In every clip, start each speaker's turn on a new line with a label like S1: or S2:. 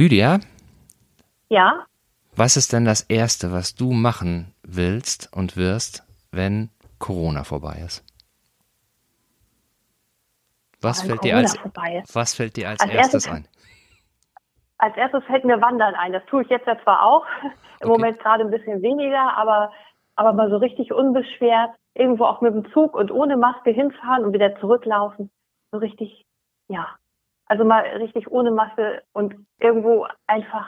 S1: Lydia?
S2: Ja?
S1: Was ist denn das Erste, was du machen willst und wirst, wenn Corona vorbei ist? Was, fällt dir, als, was fällt dir als, als erstes, erstes ein?
S2: Als erstes fällt mir Wandern ein. Das tue ich jetzt ja zwar auch, im okay. Moment gerade ein bisschen weniger, aber, aber mal so richtig unbeschwert, irgendwo auch mit dem Zug und ohne Maske hinfahren und wieder zurücklaufen. So richtig, ja. Also mal richtig ohne Maske und irgendwo einfach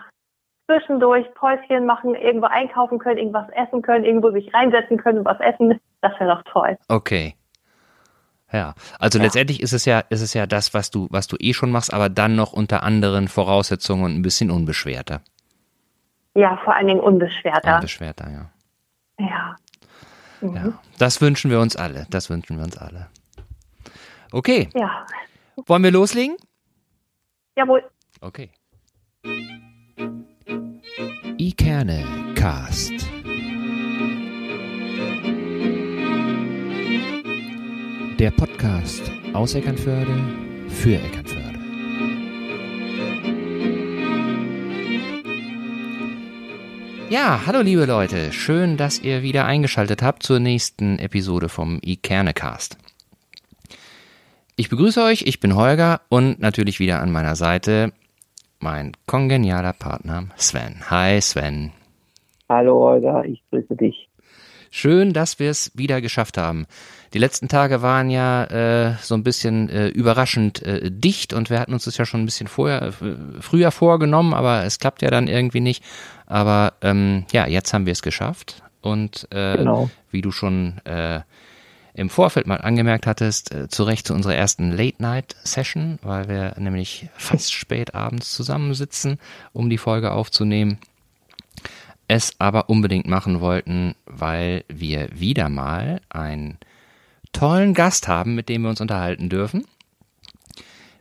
S2: zwischendurch Päuschen machen, irgendwo einkaufen können, irgendwas essen können, irgendwo sich reinsetzen können und was essen. Das wäre doch toll.
S1: Okay. Ja, also ja. letztendlich ist es ja, ist es ja das, was du, was du eh schon machst, aber dann noch unter anderen Voraussetzungen und ein bisschen unbeschwerter.
S2: Ja, vor allen Dingen unbeschwerter.
S1: Unbeschwerter, ja.
S2: Ja.
S1: Mhm. ja. Das wünschen wir uns alle. Das wünschen wir uns alle. Okay.
S2: Ja.
S1: Wollen wir loslegen?
S2: Jawohl.
S1: Okay. Ikerne Cast. Der Podcast aus Eckernförde für Eckernförde. Ja, hallo liebe Leute, schön, dass ihr wieder eingeschaltet habt zur nächsten Episode vom iKernecast. Ich begrüße euch, ich bin Holger und natürlich wieder an meiner Seite mein kongenialer Partner Sven. Hi Sven.
S3: Hallo Holger, ich grüße dich.
S1: Schön, dass wir es wieder geschafft haben. Die letzten Tage waren ja äh, so ein bisschen äh, überraschend äh, dicht und wir hatten uns das ja schon ein bisschen vorher, äh, früher vorgenommen, aber es klappt ja dann irgendwie nicht. Aber ähm, ja, jetzt haben wir es geschafft und äh, genau. wie du schon äh, im Vorfeld mal angemerkt hattest, äh, zu Recht zu unserer ersten Late-Night-Session, weil wir nämlich fast spät abends zusammensitzen, um die Folge aufzunehmen es aber unbedingt machen wollten, weil wir wieder mal einen tollen Gast haben, mit dem wir uns unterhalten dürfen.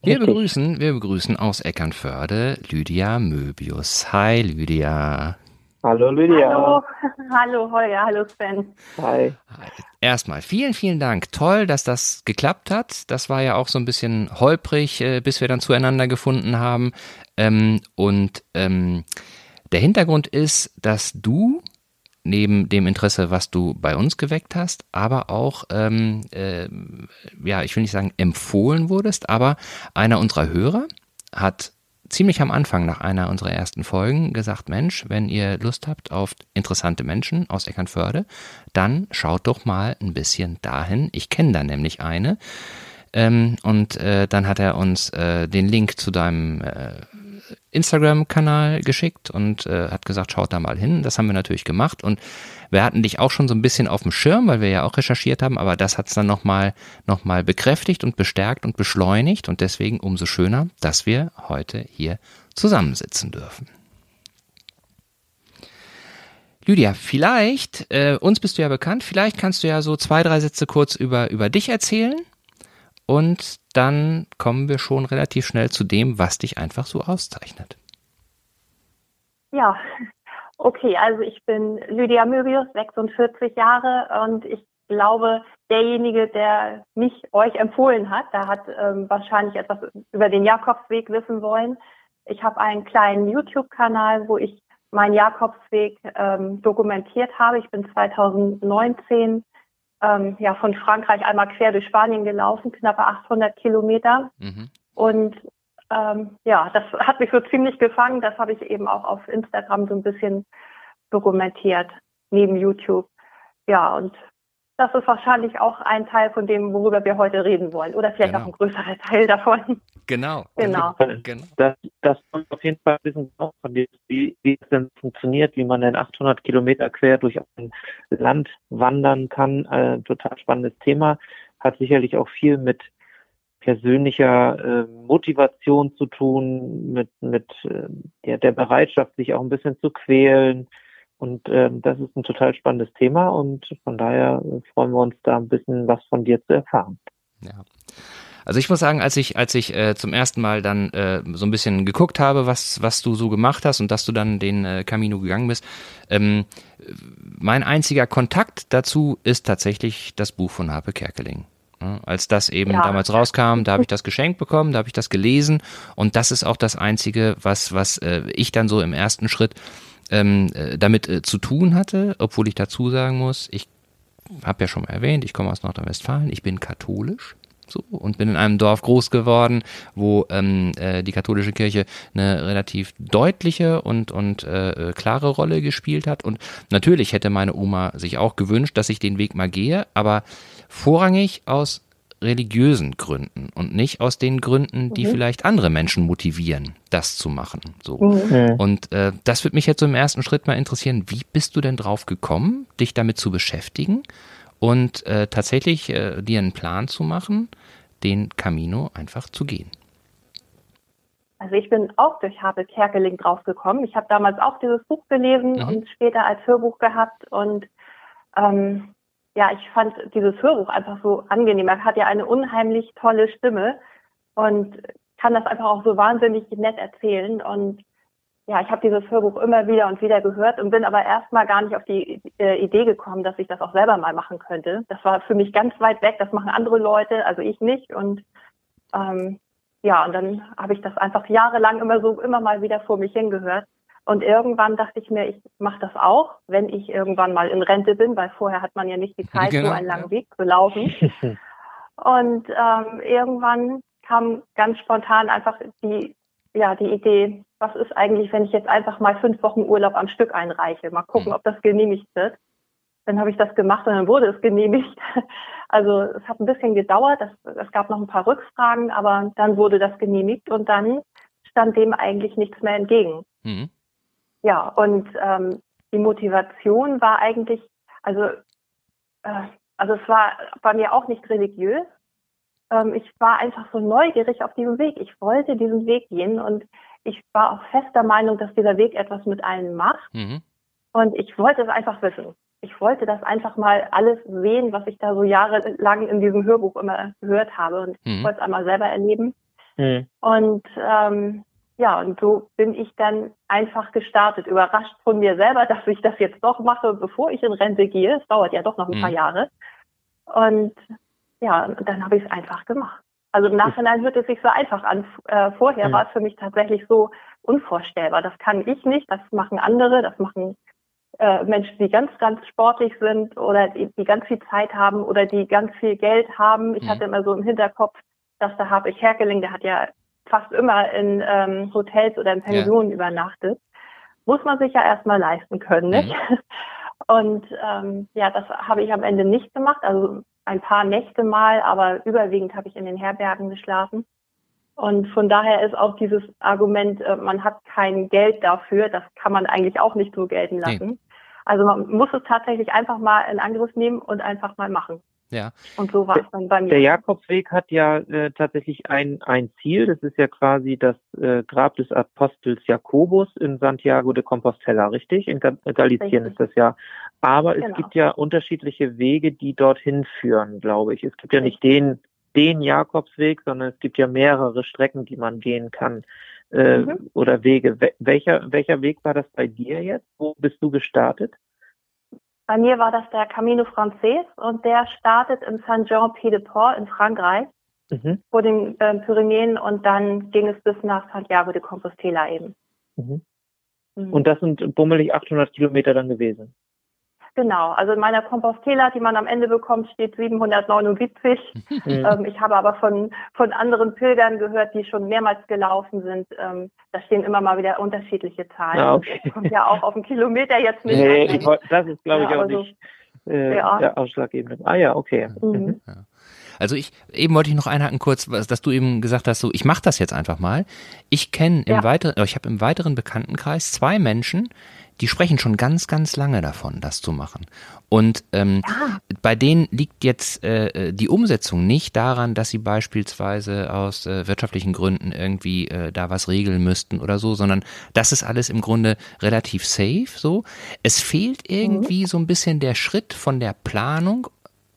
S1: Wir begrüßen, wir begrüßen aus Eckernförde Lydia Möbius. Hi Lydia.
S3: Hallo Lydia.
S2: Hallo, hallo Holger, hallo Sven.
S3: Hi.
S1: Erstmal vielen, vielen Dank. Toll, dass das geklappt hat. Das war ja auch so ein bisschen holprig, äh, bis wir dann zueinander gefunden haben. Ähm, und ähm, der Hintergrund ist, dass du neben dem Interesse, was du bei uns geweckt hast, aber auch, ähm, äh, ja, ich will nicht sagen empfohlen wurdest, aber einer unserer Hörer hat ziemlich am Anfang nach einer unserer ersten Folgen gesagt, Mensch, wenn ihr Lust habt auf interessante Menschen aus Eckernförde, dann schaut doch mal ein bisschen dahin. Ich kenne da nämlich eine. Ähm, und äh, dann hat er uns äh, den Link zu deinem äh, Instagram-Kanal geschickt und äh, hat gesagt, schaut da mal hin. Das haben wir natürlich gemacht. Und wir hatten dich auch schon so ein bisschen auf dem Schirm, weil wir ja auch recherchiert haben, aber das hat es dann nochmal noch mal bekräftigt und bestärkt und beschleunigt. Und deswegen umso schöner, dass wir heute hier zusammensitzen dürfen. Lydia, vielleicht, äh, uns bist du ja bekannt, vielleicht kannst du ja so zwei, drei Sätze kurz über, über dich erzählen und dann kommen wir schon relativ schnell zu dem, was dich einfach so auszeichnet.
S2: Ja, okay, also ich bin Lydia Möbius, 46 Jahre und ich glaube, derjenige, der mich euch empfohlen hat, der hat ähm, wahrscheinlich etwas über den Jakobsweg wissen wollen. Ich habe einen kleinen YouTube-Kanal, wo ich meinen Jakobsweg ähm, dokumentiert habe. Ich bin 2019 ähm, ja, von Frankreich einmal quer durch Spanien gelaufen, knappe 800 Kilometer. Mhm. Und ähm, ja, das hat mich so ziemlich gefangen. Das habe ich eben auch auf Instagram so ein bisschen dokumentiert, neben YouTube. Ja, und das ist wahrscheinlich auch ein Teil von dem, worüber wir heute reden wollen. Oder vielleicht genau. auch ein größerer Teil davon.
S1: Genau.
S2: Genau.
S3: genau. Das, das kommt auf jeden Fall wissen auch von dir, wie, wie es denn funktioniert, wie man denn 800 Kilometer quer durch ein Land wandern kann. Äh, total spannendes Thema. Hat sicherlich auch viel mit persönlicher äh, Motivation zu tun, mit, mit äh, der, der Bereitschaft, sich auch ein bisschen zu quälen, und ähm, das ist ein total spannendes Thema und von daher freuen wir uns da ein bisschen was von dir zu erfahren.
S1: Ja. Also ich muss sagen, als ich, als ich äh, zum ersten Mal dann äh, so ein bisschen geguckt habe, was, was du so gemacht hast und dass du dann den äh, Camino gegangen bist, ähm, mein einziger Kontakt dazu ist tatsächlich das Buch von Harpe Kerkeling. Ne? Als das eben ja. damals rauskam, da habe ich das geschenkt bekommen, da habe ich das gelesen und das ist auch das Einzige, was, was äh, ich dann so im ersten Schritt ähm, äh, damit äh, zu tun hatte, obwohl ich dazu sagen muss, ich habe ja schon mal erwähnt, ich komme aus Nordrhein-Westfalen, ich bin katholisch so und bin in einem Dorf groß geworden, wo ähm, äh, die katholische Kirche eine relativ deutliche und und äh, äh, klare Rolle gespielt hat. Und natürlich hätte meine Oma sich auch gewünscht, dass ich den Weg mal gehe, aber vorrangig aus religiösen Gründen und nicht aus den Gründen, die mhm. vielleicht andere Menschen motivieren, das zu machen. So. Mhm. Und äh, das würde mich jetzt so im ersten Schritt mal interessieren. Wie bist du denn drauf gekommen, dich damit zu beschäftigen und äh, tatsächlich äh, dir einen Plan zu machen, den Camino einfach zu gehen?
S2: Also ich bin auch durch Habe Kerkeling draufgekommen. Ich habe damals auch dieses Buch gelesen mhm. und später als Hörbuch gehabt und ähm, ja, ich fand dieses Hörbuch einfach so angenehm. Er hat ja eine unheimlich tolle Stimme und kann das einfach auch so wahnsinnig nett erzählen. Und ja, ich habe dieses Hörbuch immer wieder und wieder gehört und bin aber erstmal gar nicht auf die äh, Idee gekommen, dass ich das auch selber mal machen könnte. Das war für mich ganz weit weg. Das machen andere Leute, also ich nicht. Und ähm, ja, und dann habe ich das einfach jahrelang immer so immer mal wieder vor mich hingehört. Und irgendwann dachte ich mir, ich mache das auch, wenn ich irgendwann mal in Rente bin, weil vorher hat man ja nicht die Zeit, genau, so einen langen ja. Weg zu laufen. Und ähm, irgendwann kam ganz spontan einfach die, ja, die Idee, was ist eigentlich, wenn ich jetzt einfach mal fünf Wochen Urlaub am Stück einreiche? Mal gucken, mhm. ob das genehmigt wird. Dann habe ich das gemacht und dann wurde es genehmigt. Also es hat ein bisschen gedauert, es gab noch ein paar Rückfragen, aber dann wurde das genehmigt und dann stand dem eigentlich nichts mehr entgegen. Mhm. Ja, und ähm, die Motivation war eigentlich, also, äh, also es war bei mir auch nicht religiös. Ähm, ich war einfach so neugierig auf diesem Weg. Ich wollte diesen Weg gehen und ich war auch fester Meinung, dass dieser Weg etwas mit einem macht. Mhm. Und ich wollte es einfach wissen. Ich wollte das einfach mal alles sehen, was ich da so jahrelang in diesem Hörbuch immer gehört habe. Und mhm. ich wollte es einmal selber erleben. Mhm. Und ähm, ja, und so bin ich dann einfach gestartet, überrascht von mir selber, dass ich das jetzt doch mache, bevor ich in Rente gehe. Es dauert ja doch noch ein mhm. paar Jahre. Und ja, dann habe ich es einfach gemacht. Also im Nachhinein hört es sich so einfach an. Äh, vorher mhm. war es für mich tatsächlich so unvorstellbar. Das kann ich nicht, das machen andere, das machen äh, Menschen, die ganz, ganz sportlich sind oder die, die, ganz viel Zeit haben oder die ganz viel Geld haben. Ich mhm. hatte immer so im Hinterkopf, dass da habe ich Herkeling, der hat ja fast immer in ähm, Hotels oder in Pensionen ja. übernachtet. Muss man sich ja erstmal leisten können, nicht? Mhm. Und ähm, ja, das habe ich am Ende nicht gemacht. Also ein paar Nächte mal, aber überwiegend habe ich in den Herbergen geschlafen. Und von daher ist auch dieses Argument, äh, man hat kein Geld dafür, das kann man eigentlich auch nicht so gelten lassen. Nee. Also man muss es tatsächlich einfach mal in Angriff nehmen und einfach mal machen.
S3: Ja. Und so war es dann bei mir. Der Jakobsweg hat ja äh, tatsächlich ein, ein Ziel. Das ist ja quasi das äh, Grab des Apostels Jakobus in Santiago de Compostela, richtig? In Galicien ist das ja. Aber genau. es gibt ja unterschiedliche Wege, die dorthin führen, glaube ich. Es gibt ja nicht den, den Jakobsweg, sondern es gibt ja mehrere Strecken, die man gehen kann. Äh, mhm. Oder Wege. Welcher, welcher Weg war das bei dir jetzt? Wo bist du gestartet?
S2: Bei mir war das der Camino Frances und der startet in Saint-Jean-Pied-de-Port in Frankreich mhm. vor den äh, Pyrenäen und dann ging es bis nach Santiago de Compostela eben.
S3: Mhm. Mhm. Und das sind bummelig 800 Kilometer dann gewesen?
S2: Genau, also in meiner Compostela, die man am Ende bekommt, steht 779. Mhm. Ähm, ich habe aber von, von anderen Pilgern gehört, die schon mehrmals gelaufen sind. Ähm, da stehen immer mal wieder unterschiedliche Zahlen. Ja, okay. Das kommt ja auch auf den Kilometer jetzt nicht.
S3: Nee, ich, das ist, glaube ich, ja, auch nicht so, äh, ja. der ausschlaggebende. Ah ja, okay. Mhm.
S1: Mhm. Ja. Also ich, eben wollte ich noch einhaken kurz, dass du eben gesagt hast, so ich mache das jetzt einfach mal. Ich kenne im ja. weiteren, ich habe im weiteren Bekanntenkreis zwei Menschen, die sprechen schon ganz, ganz lange davon, das zu machen. Und ähm, ja. bei denen liegt jetzt äh, äh, die Umsetzung nicht daran, dass sie beispielsweise aus äh, wirtschaftlichen Gründen irgendwie äh, da was regeln müssten oder so, sondern das ist alles im Grunde relativ safe so. Es fehlt irgendwie mhm. so ein bisschen der Schritt von der Planung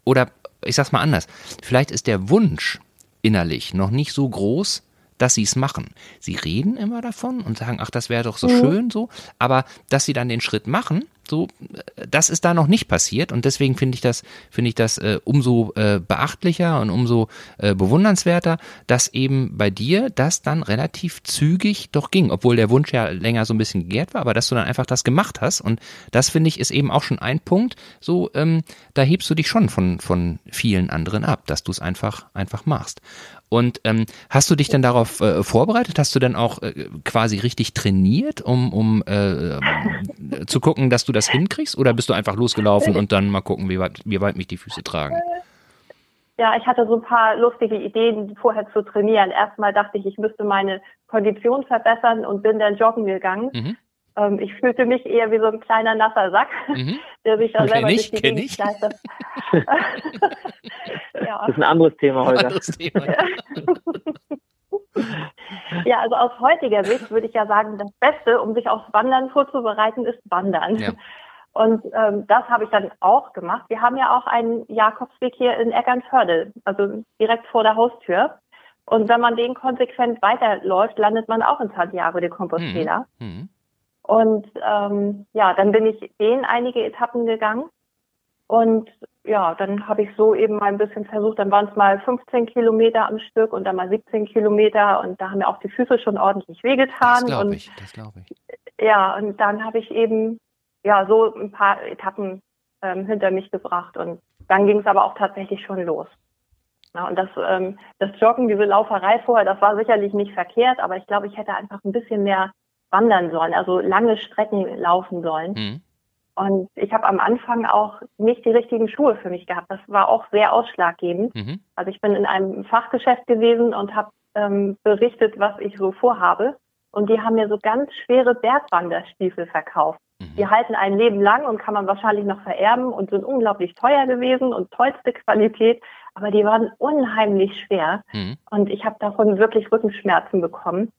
S1: oder ich sag's mal anders, vielleicht ist der Wunsch innerlich noch nicht so groß, dass sie es machen. Sie reden immer davon und sagen, ach, das wäre doch so mhm. schön so, aber dass sie dann den Schritt machen, So, das ist da noch nicht passiert und deswegen finde ich das, finde ich das äh, umso äh, beachtlicher und umso äh, bewundernswerter, dass eben bei dir das dann relativ zügig doch ging, obwohl der Wunsch ja länger so ein bisschen gegärt war, aber dass du dann einfach das gemacht hast und das finde ich ist eben auch schon ein Punkt. So, ähm, da hebst du dich schon von von vielen anderen ab, dass du es einfach einfach machst. Und ähm, hast du dich denn darauf äh, vorbereitet? Hast du denn auch äh, quasi richtig trainiert, um, um äh, zu gucken, dass du das hinkriegst? Oder bist du einfach losgelaufen und dann mal gucken, wie weit, wie weit mich die Füße tragen?
S2: Ja, ich hatte so ein paar lustige Ideen, vorher zu trainieren. Erstmal dachte ich, ich müsste meine Kondition verbessern und bin dann joggen gegangen. Mhm. Ähm, ich fühlte mich eher wie so ein kleiner nasser Sack, mhm. der sich da selber
S1: ich, durch die Gegend schleift.
S3: ja. Das ist ein anderes Thema heute. Anderes Thema.
S2: Ja, also aus heutiger Sicht würde ich ja sagen, das Beste, um sich aufs Wandern vorzubereiten, ist Wandern. Ja. Und ähm, das habe ich dann auch gemacht. Wir haben ja auch einen Jakobsweg hier in Eckernförde, also direkt vor der Haustür. Und wenn man den konsequent weiterläuft, landet man auch in Santiago de Compostela. Mhm. mhm. Und ähm, ja, dann bin ich den einige Etappen gegangen. Und ja, dann habe ich so eben mal ein bisschen versucht, dann waren es mal 15 Kilometer am Stück und dann mal 17 Kilometer und da haben mir auch die Füße schon ordentlich wehgetan. Das
S1: glaube ich, das glaube ich.
S2: Ja, und dann habe ich eben ja so ein paar Etappen ähm, hinter mich gebracht und dann ging es aber auch tatsächlich schon los. Ja, und das, ähm, das Joggen, diese Lauferei vorher, das war sicherlich nicht verkehrt, aber ich glaube, ich hätte einfach ein bisschen mehr wandern sollen, also lange Strecken laufen sollen. Mhm. Und ich habe am Anfang auch nicht die richtigen Schuhe für mich gehabt. Das war auch sehr ausschlaggebend. Mhm. Also ich bin in einem Fachgeschäft gewesen und habe ähm, berichtet, was ich so vorhabe. Und die haben mir so ganz schwere Bergwanderstiefel verkauft. Mhm. Die halten ein Leben lang und kann man wahrscheinlich noch vererben und sind unglaublich teuer gewesen und tollste Qualität. Aber die waren unheimlich schwer. Mhm. Und ich habe davon wirklich Rückenschmerzen bekommen.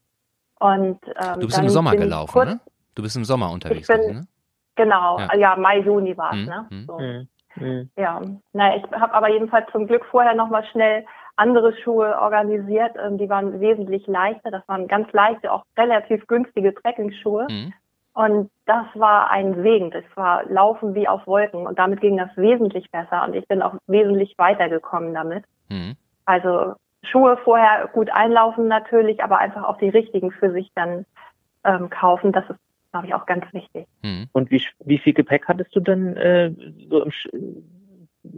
S2: Und, ähm,
S1: du bist im Sommer gelaufen, ne? Du bist im Sommer unterwegs, bin,
S2: gewesen, ne? Genau, ja, ja Mai, Juni war es, mhm. ne? So. Mhm. mhm. Ja, na, ich habe aber jedenfalls zum Glück vorher nochmal schnell andere Schuhe organisiert. Ähm, die waren wesentlich leichter. Das waren ganz leichte, auch relativ günstige Trekking-Schuhe. Mhm. Und das war ein Segen. Das war Laufen wie auf Wolken. Und damit ging das wesentlich besser. Und ich bin auch wesentlich weitergekommen damit. Mhm. Also Schuhe vorher gut einlaufen natürlich, aber einfach auch die richtigen für sich dann ähm, kaufen. Das ist, glaube ich, auch ganz wichtig.
S3: Hm. Und wie, wie viel Gepäck hattest du denn äh, so im,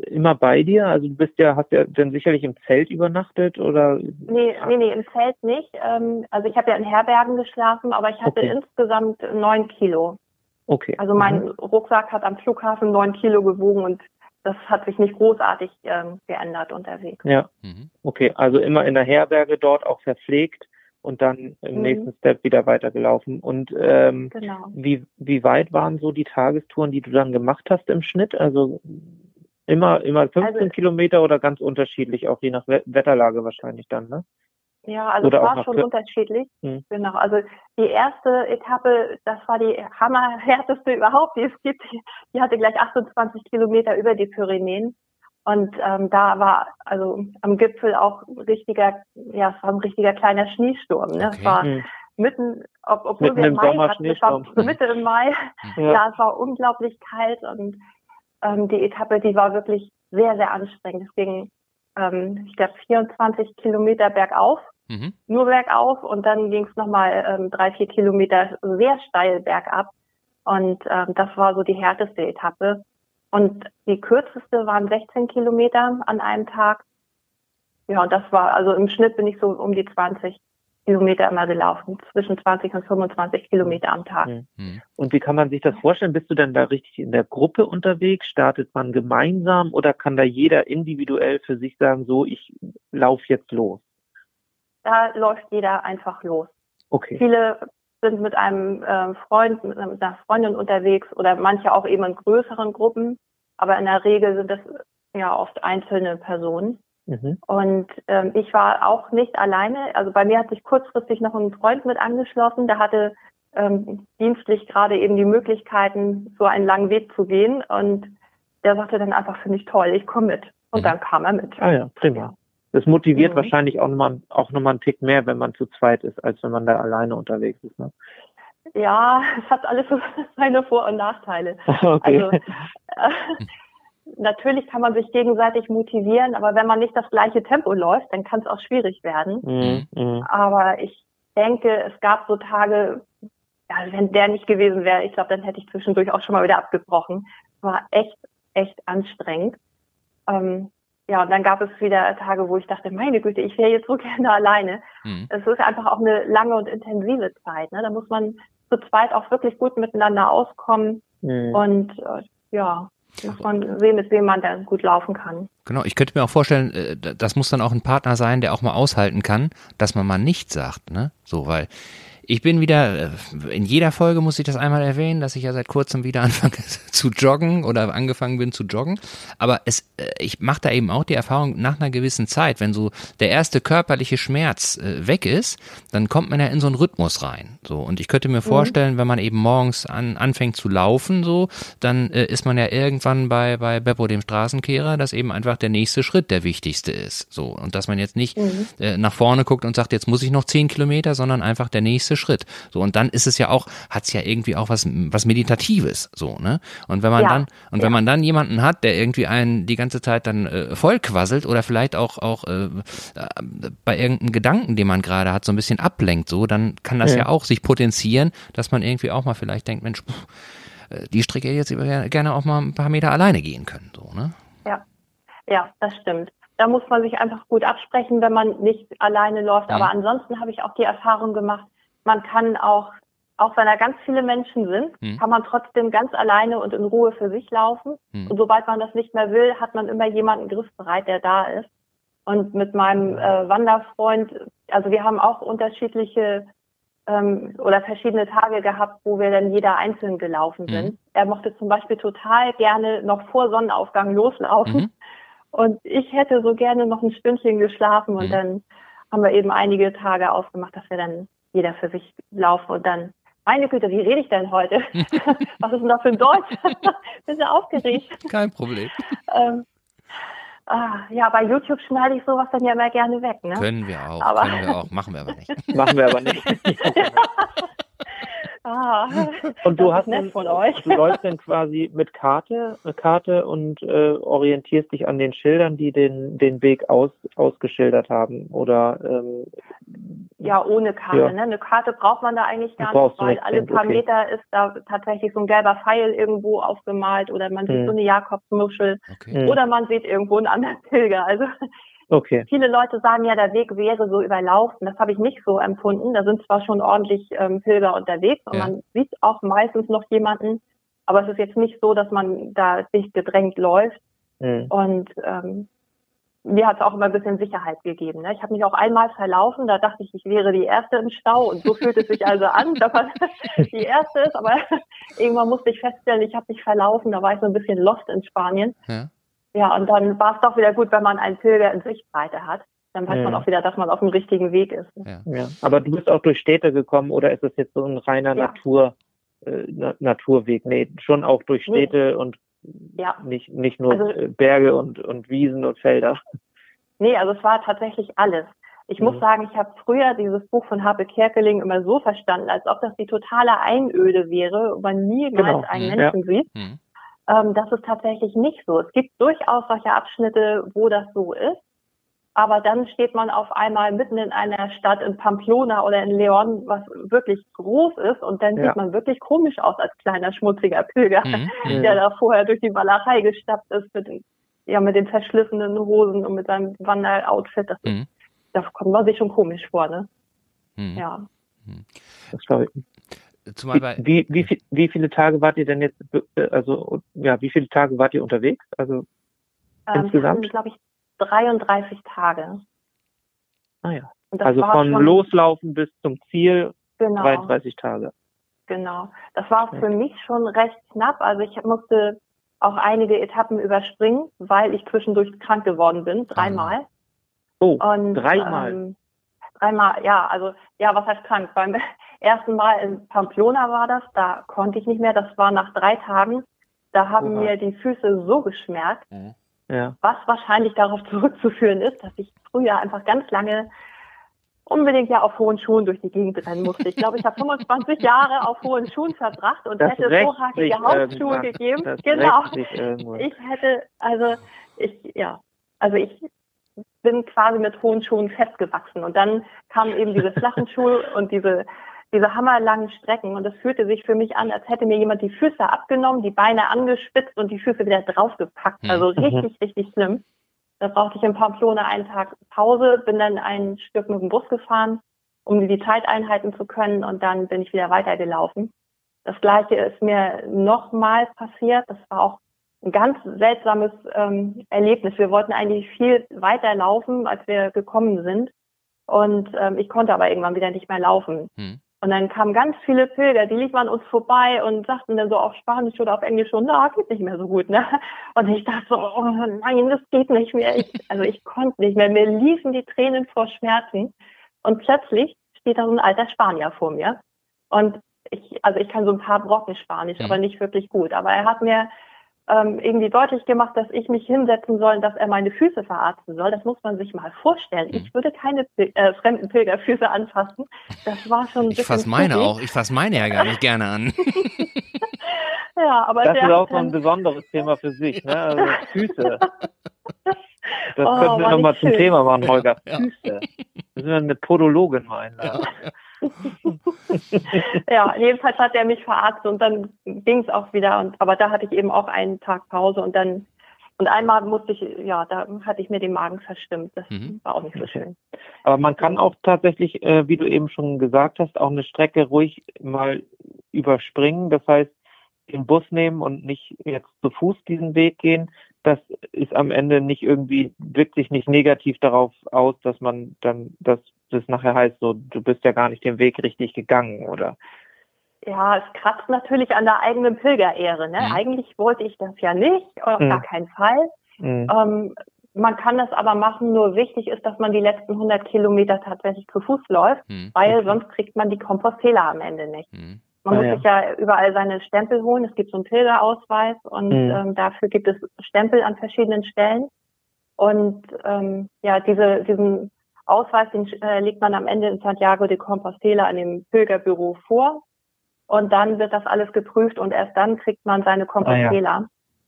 S3: immer bei dir? Also du bist ja, hast ja dann sicherlich im Zelt übernachtet oder?
S2: Nee, nee, nee, im Zelt nicht. Ähm, also ich habe ja in Herbergen geschlafen, aber ich hatte okay. insgesamt neun Kilo. Okay. Also mein mhm. Rucksack hat am Flughafen neun Kilo gewogen und das hat sich nicht großartig ähm, geändert unterwegs.
S3: Ja. Mhm. Okay, also immer in der Herberge dort auch verpflegt und dann im mhm. nächsten Step wieder weitergelaufen. Und ähm, genau. wie, wie weit waren so die Tagestouren, die du dann gemacht hast im Schnitt? Also immer, immer 15 also, Kilometer oder ganz unterschiedlich, auch je nach Wetterlage wahrscheinlich dann, ne?
S2: Ja, also Oder es war schon unterschiedlich. Hm. Genau. Also die erste Etappe, das war die hammerhärteste überhaupt, die es gibt. Die hatte gleich 28 Kilometer über die Pyrenäen. Und ähm, da war also am Gipfel auch richtiger, ja, es war ein richtiger kleiner Schneesturm. Ne? Okay. Es war hm. mitten, ob, obwohl mitten wir im Mai Sommer hatten, es war Mitte im Mai. Ja. ja, es war unglaublich kalt und ähm, die Etappe, die war wirklich sehr, sehr anstrengend. Es ging, ähm, ich glaube, 24 Kilometer bergauf Mhm. Nur bergauf und dann ging es nochmal ähm, drei, vier Kilometer sehr steil bergab. Und ähm, das war so die härteste Etappe. Und die kürzeste waren 16 Kilometer an einem Tag. Ja, und das war, also im Schnitt bin ich so um die 20 Kilometer immer gelaufen, zwischen 20 und 25 Kilometer am Tag. Mhm.
S3: mhm. Und wie kann man sich das vorstellen? Bist du denn da richtig in der Gruppe unterwegs? Startet man gemeinsam oder kann da jeder individuell für sich sagen, so, ich laufe jetzt los?
S2: da läuft jeder einfach los. Okay. Viele sind mit einem äh, Freund, mit einer Freundin unterwegs oder manche auch eben in größeren Gruppen, aber in der Regel sind das ja oft einzelne Personen. Mhm. Und ähm, ich war auch nicht alleine. Also bei mir hat sich kurzfristig noch ein Freund mit angeschlossen, der hatte ähm, dienstlich gerade eben die Möglichkeiten, so einen langen Weg zu gehen. Und der sagte dann einfach, finde ich toll, ich komme mit. Und mhm. dann kam er mit.
S3: Ah ja, prima. Das motiviert mhm. wahrscheinlich auch nochmal, auch nochmal einen Tick mehr, wenn man zu zweit ist, als wenn man da alleine unterwegs ist. Ne?
S2: ja, es hat alles so seine Vor- und Nachteile.
S3: Okay.
S2: Also, äh, natürlich kann man sich gegenseitig motivieren, aber wenn man nicht das gleiche Tempo läuft, dann kann es auch schwierig werden.
S3: Mhm. Mhm.
S2: Aber ich denke, es gab so Tage, ja, wenn der nicht gewesen wäre, ich glaube, dann hätte ich zwischendurch auch schon mal wieder abgebrochen. War echt, echt anstrengend. Ähm, ja, und dann gab es wieder Tage, wo ich dachte, meine Güte, ich wäre jetzt so gerne alleine.
S1: Mhm.
S2: Es ist einfach auch eine lange und intensive Zeit. Ne? Da muss man zu zweit auch wirklich gut miteinander auskommen
S3: Mhm.
S2: und äh, ja, muss man sehen, mit wem man dann gut laufen kann.
S1: Genau, ich könnte mir auch vorstellen, äh, das muss dann auch ein Partner sein, der auch mal aushalten kann, dass man mal nichts sagt, ne? So, weil ich bin wieder, äh, in jeder Folge muss ich das einmal erwähnen, dass ich ja seit kurzem wieder anfange zu joggen oder angefangen bin zu joggen. Aber es, äh, ich mache da eben auch die Erfahrung, nach einer gewissen Zeit, wenn so der erste körperliche Schmerz äh, weg ist, dann kommt man ja in so einen Rhythmus rein. So, und ich könnte mir vorstellen, wenn man eben morgens an, anfängt zu laufen, so, dann äh, ist man ja irgendwann bei, bei Beppo, dem Straßenkehrer, dass eben einfach der nächste Schritt der wichtigste ist. So, und dass man jetzt nicht äh, nach vorne guckt und sagt, jetzt muss ich noch zehn Kilometer, sondern einfach der nächste Schritt. So, und dann ist es ja auch, hat's ja irgendwie auch was, was Meditatives, so, ne? Und wenn man
S2: Ja,
S1: dann, und
S2: ja.
S1: wenn man dann jemanden hat, der irgendwie einen die ganze Zeit dann äh, vollquasselt oder vielleicht auch, auch äh, äh, bei irgendeinem Gedanken, den man gerade hat, so ein bisschen ablenkt, so, dann kann das ja.
S3: Ja.
S1: auch sich potenzieren, dass man irgendwie auch mal vielleicht denkt, Mensch, pff, äh, die Strecke jetzt gerne auch mal ein paar Meter alleine gehen können, so, ne?
S2: Ja, ja, das stimmt. Da muss man sich einfach gut absprechen, wenn man nicht alleine läuft.
S1: Mhm.
S2: Aber ansonsten habe ich auch die Erfahrung gemacht, man kann auch, auch wenn da ganz viele Menschen sind,
S1: Mhm.
S2: kann man trotzdem ganz alleine und in Ruhe für sich laufen.
S1: Mhm.
S2: Und sobald man das nicht mehr will, hat man immer jemanden griffbereit, der da ist. Und mit meinem äh, Wanderfreund, also wir haben auch unterschiedliche ähm, oder verschiedene Tage gehabt, wo wir dann jeder einzeln gelaufen
S1: Mhm.
S2: sind. Er mochte zum Beispiel total gerne noch vor Sonnenaufgang loslaufen.
S1: Mhm.
S2: Und ich hätte so gerne noch ein Stündchen geschlafen und
S1: Mhm.
S2: dann haben wir eben einige Tage ausgemacht, dass wir dann jeder für sich laufen und dann, meine Güte, wie rede ich denn heute? Was ist denn das für ein Deutsch? Bin sehr aufgeregt.
S1: Kein Problem.
S2: Ähm, ah, ja, bei YouTube schneide ich sowas dann ja immer gerne weg, ne?
S1: Können wir auch,
S2: Aber-
S1: können wir auch, machen wir aber nicht.
S3: Machen wir aber nicht.
S2: Ah,
S3: Und du
S2: das
S3: hast
S2: nett von euch.
S3: Du läufst dann quasi mit Karte, äh, Karte und äh, orientierst dich an den Schildern, die den, den Weg aus, ausgeschildert haben. Oder ähm,
S2: Ja, ohne Karte.
S3: Ja.
S2: Ne? Eine Karte braucht man da eigentlich gar
S3: Brauchst
S2: nicht, weil
S3: nicht,
S2: alle paar
S3: okay.
S2: Meter ist da tatsächlich so ein gelber Pfeil irgendwo aufgemalt oder man sieht
S3: Hm.
S2: so eine Jakobsmuschel
S1: Okay.
S3: Hm.
S2: oder man sieht irgendwo einen anderen Pilger. Also
S3: okay.
S2: viele Leute sagen ja, der Weg wäre so überlaufen. Das habe ich nicht so empfunden. Da sind zwar schon ordentlich ähm, Pilger unterwegs und
S1: Ja.
S2: man sieht auch meistens noch jemanden, aber es ist jetzt nicht so, dass man da dicht gedrängt läuft.
S3: Hm.
S2: Und ähm, mir hat es auch immer ein bisschen Sicherheit gegeben. Ne? Ich habe mich auch einmal verlaufen, da dachte ich, ich wäre die Erste im Stau und so fühlt es sich also an, dass man die Erste ist. Aber irgendwann musste ich feststellen, ich habe mich verlaufen, da war ich so ein bisschen lost in Spanien.
S1: Ja.
S2: Ja, und dann war es doch wieder gut, wenn man einen Pilger in Sichtweite hat. Dann weiß man
S3: Ja.
S2: auch wieder, dass man auf dem richtigen Weg ist.
S1: Ja.
S3: Ja. Aber du bist auch durch Städte gekommen oder ist das jetzt so ein reiner
S2: Ja.
S3: Natur, äh, Na Naturweg? Nee, schon auch durch
S2: Nee.
S3: Städte und
S2: Ja.
S3: nicht, nicht nur
S2: Also-
S3: äh, Berge und, und Wiesen und Felder.
S2: Nee, also es war tatsächlich alles. Ich muss
S3: Mhm.
S2: sagen, ich habe früher dieses Buch von Harpe Kerkeling immer so verstanden, als ob das die totale Einöde wäre und man niemals
S3: Genau.
S2: einen
S1: Mhm.
S2: Menschen sieht.
S1: Hm.
S2: Ähm, das ist tatsächlich nicht so. Es gibt durchaus solche Abschnitte, wo das so ist. Aber dann steht man auf einmal mitten in einer Stadt in Pamplona oder in Leon, was wirklich groß ist. Und dann
S3: Ja.
S2: sieht man wirklich komisch aus als kleiner schmutziger Pilger,
S1: Hm.
S3: Mhm.
S2: der da vorher durch die Walachei gestappt ist mit den, ja, mit den verschlissenen Hosen und mit seinem Wanderoutfit. Das ist,
S1: Mhm.
S2: Da kommt man sich schon komisch vor, ne?
S1: Hm.
S2: Ja.
S3: Das glaub ich.
S1: Zumal bei,
S3: Wie, wie, viel, wie viele Tage wart ihr denn jetzt, äh, also ja, wie viele Tage wart ihr unterwegs? Also,
S2: Ähm,
S3: Insgesamt?
S2: glaube ich, 33 Tage.
S3: naja.
S2: Und das
S3: Also von Loslaufen bis zum Ziel
S2: genau.
S3: 33 Tage.
S2: Genau. Das war für mich schon recht knapp. Also ich musste auch einige Etappen überspringen, weil ich zwischendurch krank geworden bin, dreimal.
S3: Oh,
S2: Und,
S3: dreimal.
S2: Ähm, dreimal, ja, also ja, was heißt krank? Beim ersten Mal in Pamplona war das, da konnte ich nicht mehr. Das war nach drei Tagen. Da haben
S3: Oha.
S2: mir die Füße so geschmerzt,
S3: ja.
S2: was wahrscheinlich darauf zurückzuführen ist, dass ich früher einfach ganz lange unbedingt ja auf hohen Schuhen durch die Gegend rennen musste. Ich glaube, ich habe 25 Jahre auf hohen Schuhen verbracht und das hätte so hackige Hausschuhe gegeben. Genau. Ich hätte, also ich, ja, also ich bin quasi mit hohen Schuhen festgewachsen und dann kamen eben diese flachen Schuhe und diese diese hammerlangen Strecken und es fühlte sich für mich an, als hätte mir jemand die Füße abgenommen, die Beine angespitzt und die Füße wieder draufgepackt. Hm. Also richtig, richtig schlimm. Da brauchte ich in Pamplona einen Tag Pause, bin dann ein Stück mit dem Bus gefahren, um die Zeit einhalten zu können und dann bin ich wieder weitergelaufen. Das gleiche ist mir nochmal passiert. Das war auch ein ganz seltsames ähm, Erlebnis. Wir wollten eigentlich viel weiter laufen, als wir gekommen sind. Und ähm, ich konnte aber irgendwann wieder nicht mehr laufen. Hm. Und dann kamen ganz viele Pilger, die liefen an uns vorbei und sagten dann so auf Spanisch oder auf Englisch schon, na, geht nicht mehr so gut, ne? Und ich dachte so, oh nein, das geht nicht mehr. Ich, also ich konnte nicht mehr. Mir liefen die Tränen vor Schmerzen. Und plötzlich steht da so ein alter Spanier vor mir. Und ich, also ich kann so ein paar Brocken Spanisch, aber nicht wirklich gut. Aber er hat mir ähm, irgendwie deutlich gemacht, dass ich mich hinsetzen soll, dass er meine Füße verarzten soll. Das muss man sich mal vorstellen. Ich mhm. würde keine äh, fremden Pilgerfüße anfassen. Das war schon ein
S1: Ich fasse meine schwierig. auch. Ich fasse meine ja gar nicht gerne an.
S3: ja, aber das ist auch so ein besonderes Thema für sich, ne? Also Füße. Das oh, könnten wir nochmal zum Thema machen, Holger. Ja. Füße. Müssen wir eine Podologin mal einladen. Ja.
S2: ja, jedenfalls hat er mich verarztet und dann ging es auch wieder. Und, aber da hatte ich eben auch einen Tag Pause und dann und einmal musste ich, ja, da hatte ich mir den Magen verstimmt. Das mhm. war auch nicht so schön.
S3: Aber man kann auch tatsächlich, äh, wie du eben schon gesagt hast, auch eine Strecke ruhig mal überspringen. Das heißt, den Bus nehmen und nicht jetzt zu Fuß diesen Weg gehen. Das ist am Ende nicht irgendwie, wirkt sich nicht negativ darauf aus, dass man dann das das nachher heißt, so, du bist ja gar nicht den Weg richtig gegangen, oder?
S2: Ja, es kratzt natürlich an der eigenen Pilgerehre. Ne? Mhm. Eigentlich wollte ich das ja nicht, auf mhm. gar keinen Fall. Mhm. Ähm, man kann das aber machen, nur wichtig ist, dass man die letzten 100 Kilometer tatsächlich zu Fuß läuft, mhm. weil okay. sonst kriegt man die Kompostela am Ende nicht. Mhm. Man ah, muss sich ja überall seine Stempel holen. Es gibt so einen Pilgerausweis und mhm. ähm, dafür gibt es Stempel an verschiedenen Stellen. Und ähm, ja, diese, diesen Ausweis, den äh, legt man am Ende in Santiago de Compostela an dem Pilgerbüro vor. Und dann wird das alles geprüft und erst dann kriegt man seine Compostela. Ah, ja.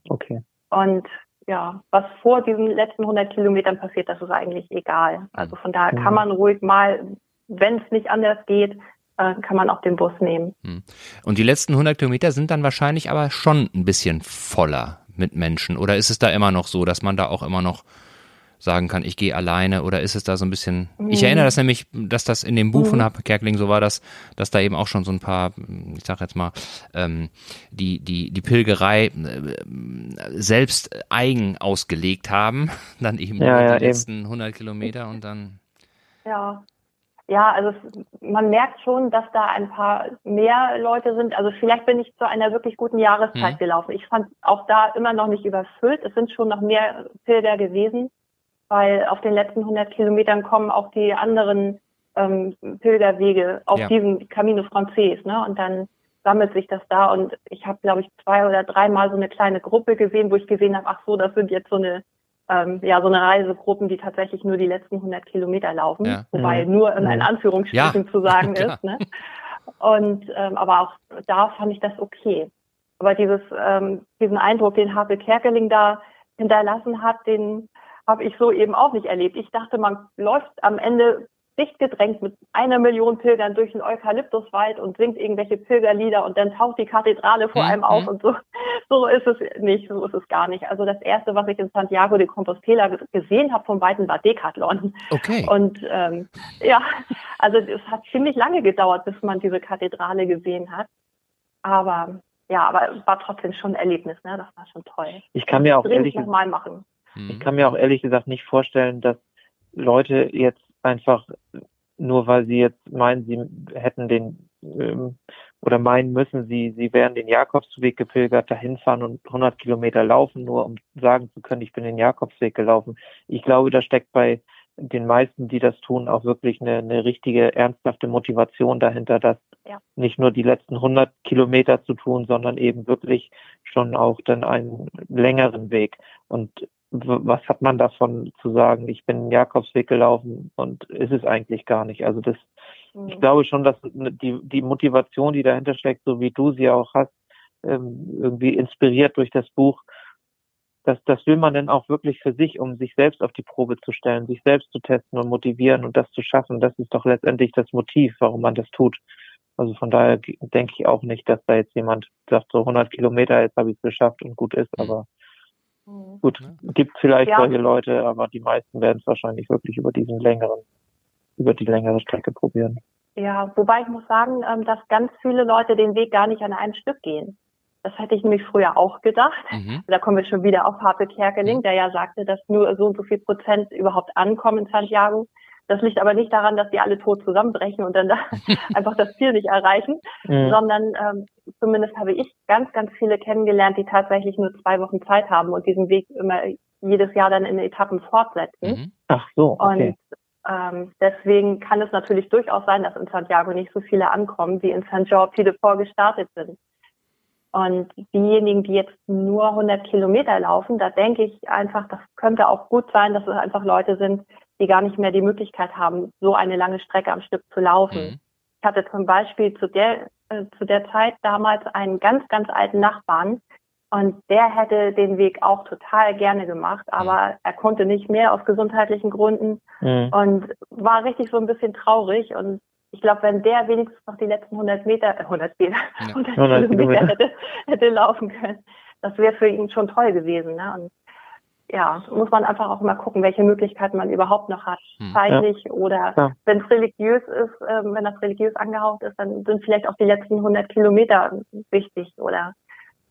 S3: Okay.
S2: Und ja, was vor diesen letzten 100 Kilometern passiert, das ist eigentlich egal. Also von daher mhm. kann man ruhig mal, wenn es nicht anders geht, äh, kann man auch den Bus nehmen. Mhm.
S1: Und die letzten 100 Kilometer sind dann wahrscheinlich aber schon ein bisschen voller mit Menschen. Oder ist es da immer noch so, dass man da auch immer noch sagen kann, ich gehe alleine oder ist es da so ein bisschen. Ich erinnere das nämlich, dass das in dem Buch von Happe Kerkeling so war, dass, dass da eben auch schon so ein paar, ich sag jetzt mal, ähm, die, die, die Pilgerei äh, selbst eigen ausgelegt haben, dann eben ja, ja, die eben. letzten 100 Kilometer und dann.
S2: Ja. Ja, also man merkt schon, dass da ein paar mehr Leute sind. Also vielleicht bin ich zu einer wirklich guten Jahreszeit mhm. gelaufen. Ich fand auch da immer noch nicht überfüllt. Es sind schon noch mehr Pilger gewesen weil auf den letzten 100 Kilometern kommen auch die anderen ähm, Pilgerwege auf ja. diesen Camino Frances, ne? Und dann sammelt sich das da und ich habe, glaube ich, zwei oder dreimal so eine kleine Gruppe gesehen, wo ich gesehen habe, ach so, das sind jetzt so eine ähm, ja so eine Reisegruppen, die tatsächlich nur die letzten 100 Kilometer laufen, ja. wobei mhm. nur in ein Anführungsstrichen ja. zu sagen ist. Ne? Und ähm, aber auch da fand ich das okay. Aber dieses ähm, diesen Eindruck, den Habe Kerkeling da hinterlassen hat, den habe ich so eben auch nicht erlebt. Ich dachte, man läuft am Ende dicht gedrängt mit einer Million Pilgern durch den Eukalyptuswald und singt irgendwelche Pilgerlieder und dann taucht die Kathedrale vor mhm. einem auf und so. So ist es nicht, so ist es gar nicht. Also das erste, was ich in Santiago de Compostela gesehen habe von Weitem, war Decathlon.
S1: Okay.
S2: Und ähm, ja, also es hat ziemlich lange gedauert, bis man diese Kathedrale gesehen hat. Aber ja, aber es war trotzdem schon ein Erlebnis, ne? Das war schon toll.
S3: Ich kann mir auch ehrlich
S2: mal machen.
S3: Ich mhm. kann mir auch ehrlich gesagt nicht vorstellen, dass Leute jetzt einfach nur weil sie jetzt meinen, sie hätten den ähm, oder meinen müssen, sie, sie wären den Jakobsweg gepilgert, dahin fahren und 100 Kilometer laufen, nur um sagen zu können, ich bin den Jakobsweg gelaufen. Ich glaube, da steckt bei den meisten, die das tun, auch wirklich eine, eine richtige, ernsthafte Motivation dahinter, das ja. nicht nur die letzten 100 Kilometer zu tun, sondern eben wirklich schon auch dann einen längeren Weg. Und was hat man davon zu sagen, ich bin Jakobsweg gelaufen und ist es eigentlich gar nicht. Also das, mhm. ich glaube schon, dass die, die Motivation, die dahinter steckt, so wie du sie auch hast, ähm, irgendwie inspiriert durch das Buch, das, das will man dann auch wirklich für sich, um sich selbst auf die Probe zu stellen, sich selbst zu testen und motivieren und das zu schaffen. Das ist doch letztendlich das Motiv, warum man das tut. Also von daher denke ich auch nicht, dass da jetzt jemand sagt, so 100 Kilometer, jetzt habe ich es geschafft und gut ist. Aber mhm. gut, gibt vielleicht ja. solche Leute, aber die meisten werden es wahrscheinlich wirklich über diesen längeren, über die längere Strecke probieren.
S2: Ja, wobei ich muss sagen, ähm, dass ganz viele Leute den Weg gar nicht an einem Stück gehen. Das hätte ich nämlich früher auch gedacht. Mhm. Da kommen wir schon wieder auf Harpe Kerkeling, mhm. der ja sagte, dass nur so und so viel Prozent überhaupt ankommen in Santiago. Das liegt aber nicht daran, dass die alle tot zusammenbrechen und dann da einfach das Ziel nicht erreichen, mhm. sondern ähm, zumindest habe ich ganz, ganz viele kennengelernt, die tatsächlich nur zwei Wochen Zeit haben und diesen Weg immer jedes Jahr dann in Etappen fortsetzen.
S3: Mhm. Ach so. Okay.
S2: Und ähm, deswegen kann es natürlich durchaus sein, dass in Santiago nicht so viele ankommen, wie in St. Jean viele vorgestartet sind. Und diejenigen, die jetzt nur 100 Kilometer laufen, da denke ich einfach, das könnte auch gut sein, dass es einfach Leute sind, die gar nicht mehr die Möglichkeit haben, so eine lange Strecke am Stück zu laufen. Mhm. Ich hatte zum Beispiel zu der, äh, zu der Zeit damals einen ganz, ganz alten Nachbarn und der hätte den Weg auch total gerne gemacht, mhm. aber mhm. er konnte nicht mehr aus gesundheitlichen Gründen mhm. und war richtig so ein bisschen traurig und ich glaube, wenn der wenigstens noch die letzten 100 Meter, äh, 100 Meter, ja. 100 Kilometer hätte, hätte laufen können, das wäre für ihn schon toll gewesen. Ne? Und ja, muss man einfach auch mal gucken, welche Möglichkeiten man überhaupt noch hat, hm. zeitlich ja. oder ja. wenn es religiös ist, äh, wenn das religiös angehaucht ist, dann sind vielleicht auch die letzten 100 Kilometer wichtig oder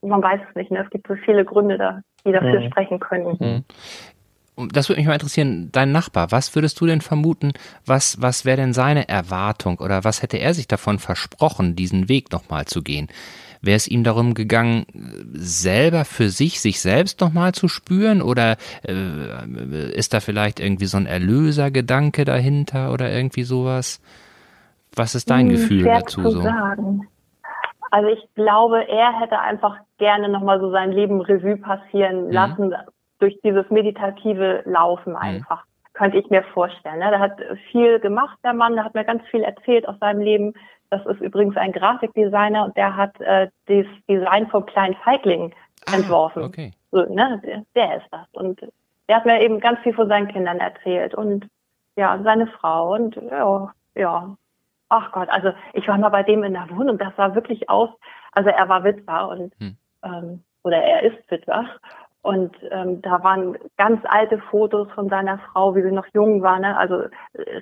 S2: man weiß es nicht. Ne? Es gibt so viele Gründe, da, die dafür hm. sprechen können. Hm
S1: das würde mich mal interessieren, dein Nachbar, was würdest du denn vermuten, was, was wäre denn seine Erwartung oder was hätte er sich davon versprochen, diesen Weg nochmal zu gehen? Wäre es ihm darum gegangen, selber für sich, sich selbst nochmal zu spüren oder äh, ist da vielleicht irgendwie so ein Erlösergedanke dahinter oder irgendwie sowas? Was ist dein hm, Gefühl dazu?
S2: Zu so? sagen. Also ich glaube, er hätte einfach gerne nochmal so sein Leben Revue passieren mhm. lassen, durch dieses meditative Laufen mhm. einfach. Könnte ich mir vorstellen. Ne? Der hat viel gemacht, der Mann, der hat mir ganz viel erzählt aus seinem Leben. Das ist übrigens ein Grafikdesigner und der hat äh, das Design vom kleinen Feigling ah, entworfen. Okay. So, ne? der, der ist das. Und der hat mir eben ganz viel von seinen Kindern erzählt und ja, seine Frau und ja, ja. Ach Gott, also ich war mal bei dem in der Wohnung, das sah wirklich aus, also er war Witwer und hm. ähm, oder er ist Witwer und ähm, da waren ganz alte Fotos von seiner Frau, wie sie noch jung war, ne? Also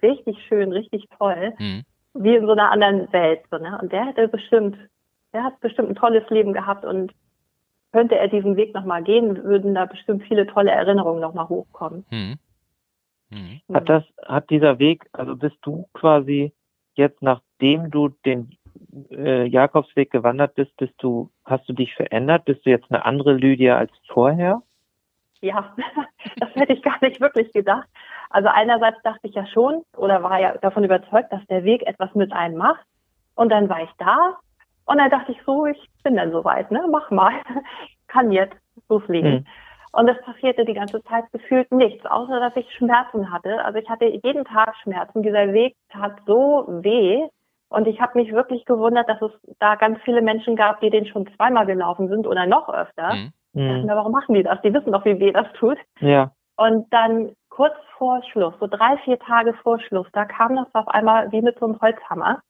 S2: richtig schön, richtig toll. Mhm. Wie in so einer anderen Welt. So, ne? Und der hätte bestimmt, der hat bestimmt ein tolles Leben gehabt und könnte er diesen Weg nochmal gehen, würden da bestimmt viele tolle Erinnerungen nochmal hochkommen. Mhm.
S3: Mhm. Hat das, hat dieser Weg, also bist du quasi jetzt, nachdem du den äh, Jakobsweg gewandert bist, bist du, hast du dich verändert? Bist du jetzt eine andere Lydia als vorher?
S2: Ja, das hätte ich gar nicht wirklich gedacht. Also einerseits dachte ich ja schon oder war ja davon überzeugt, dass der Weg etwas mit einem macht. Und dann war ich da und dann dachte ich so, ich bin dann soweit, ne? Mach mal. Kann jetzt loslegen. Hm. Und es passierte die ganze Zeit gefühlt nichts, außer dass ich Schmerzen hatte. Also ich hatte jeden Tag Schmerzen. Dieser Weg tat so weh, und ich habe mich wirklich gewundert, dass es da ganz viele Menschen gab, die den schon zweimal gelaufen sind oder noch öfter. Mhm. mhm. warum machen die das? Die wissen doch, wie weh das tut.
S3: Ja.
S2: Und dann kurz vor Schluss, so drei, vier Tage vor Schluss, da kam das auf einmal wie mit so einem Holzhammer.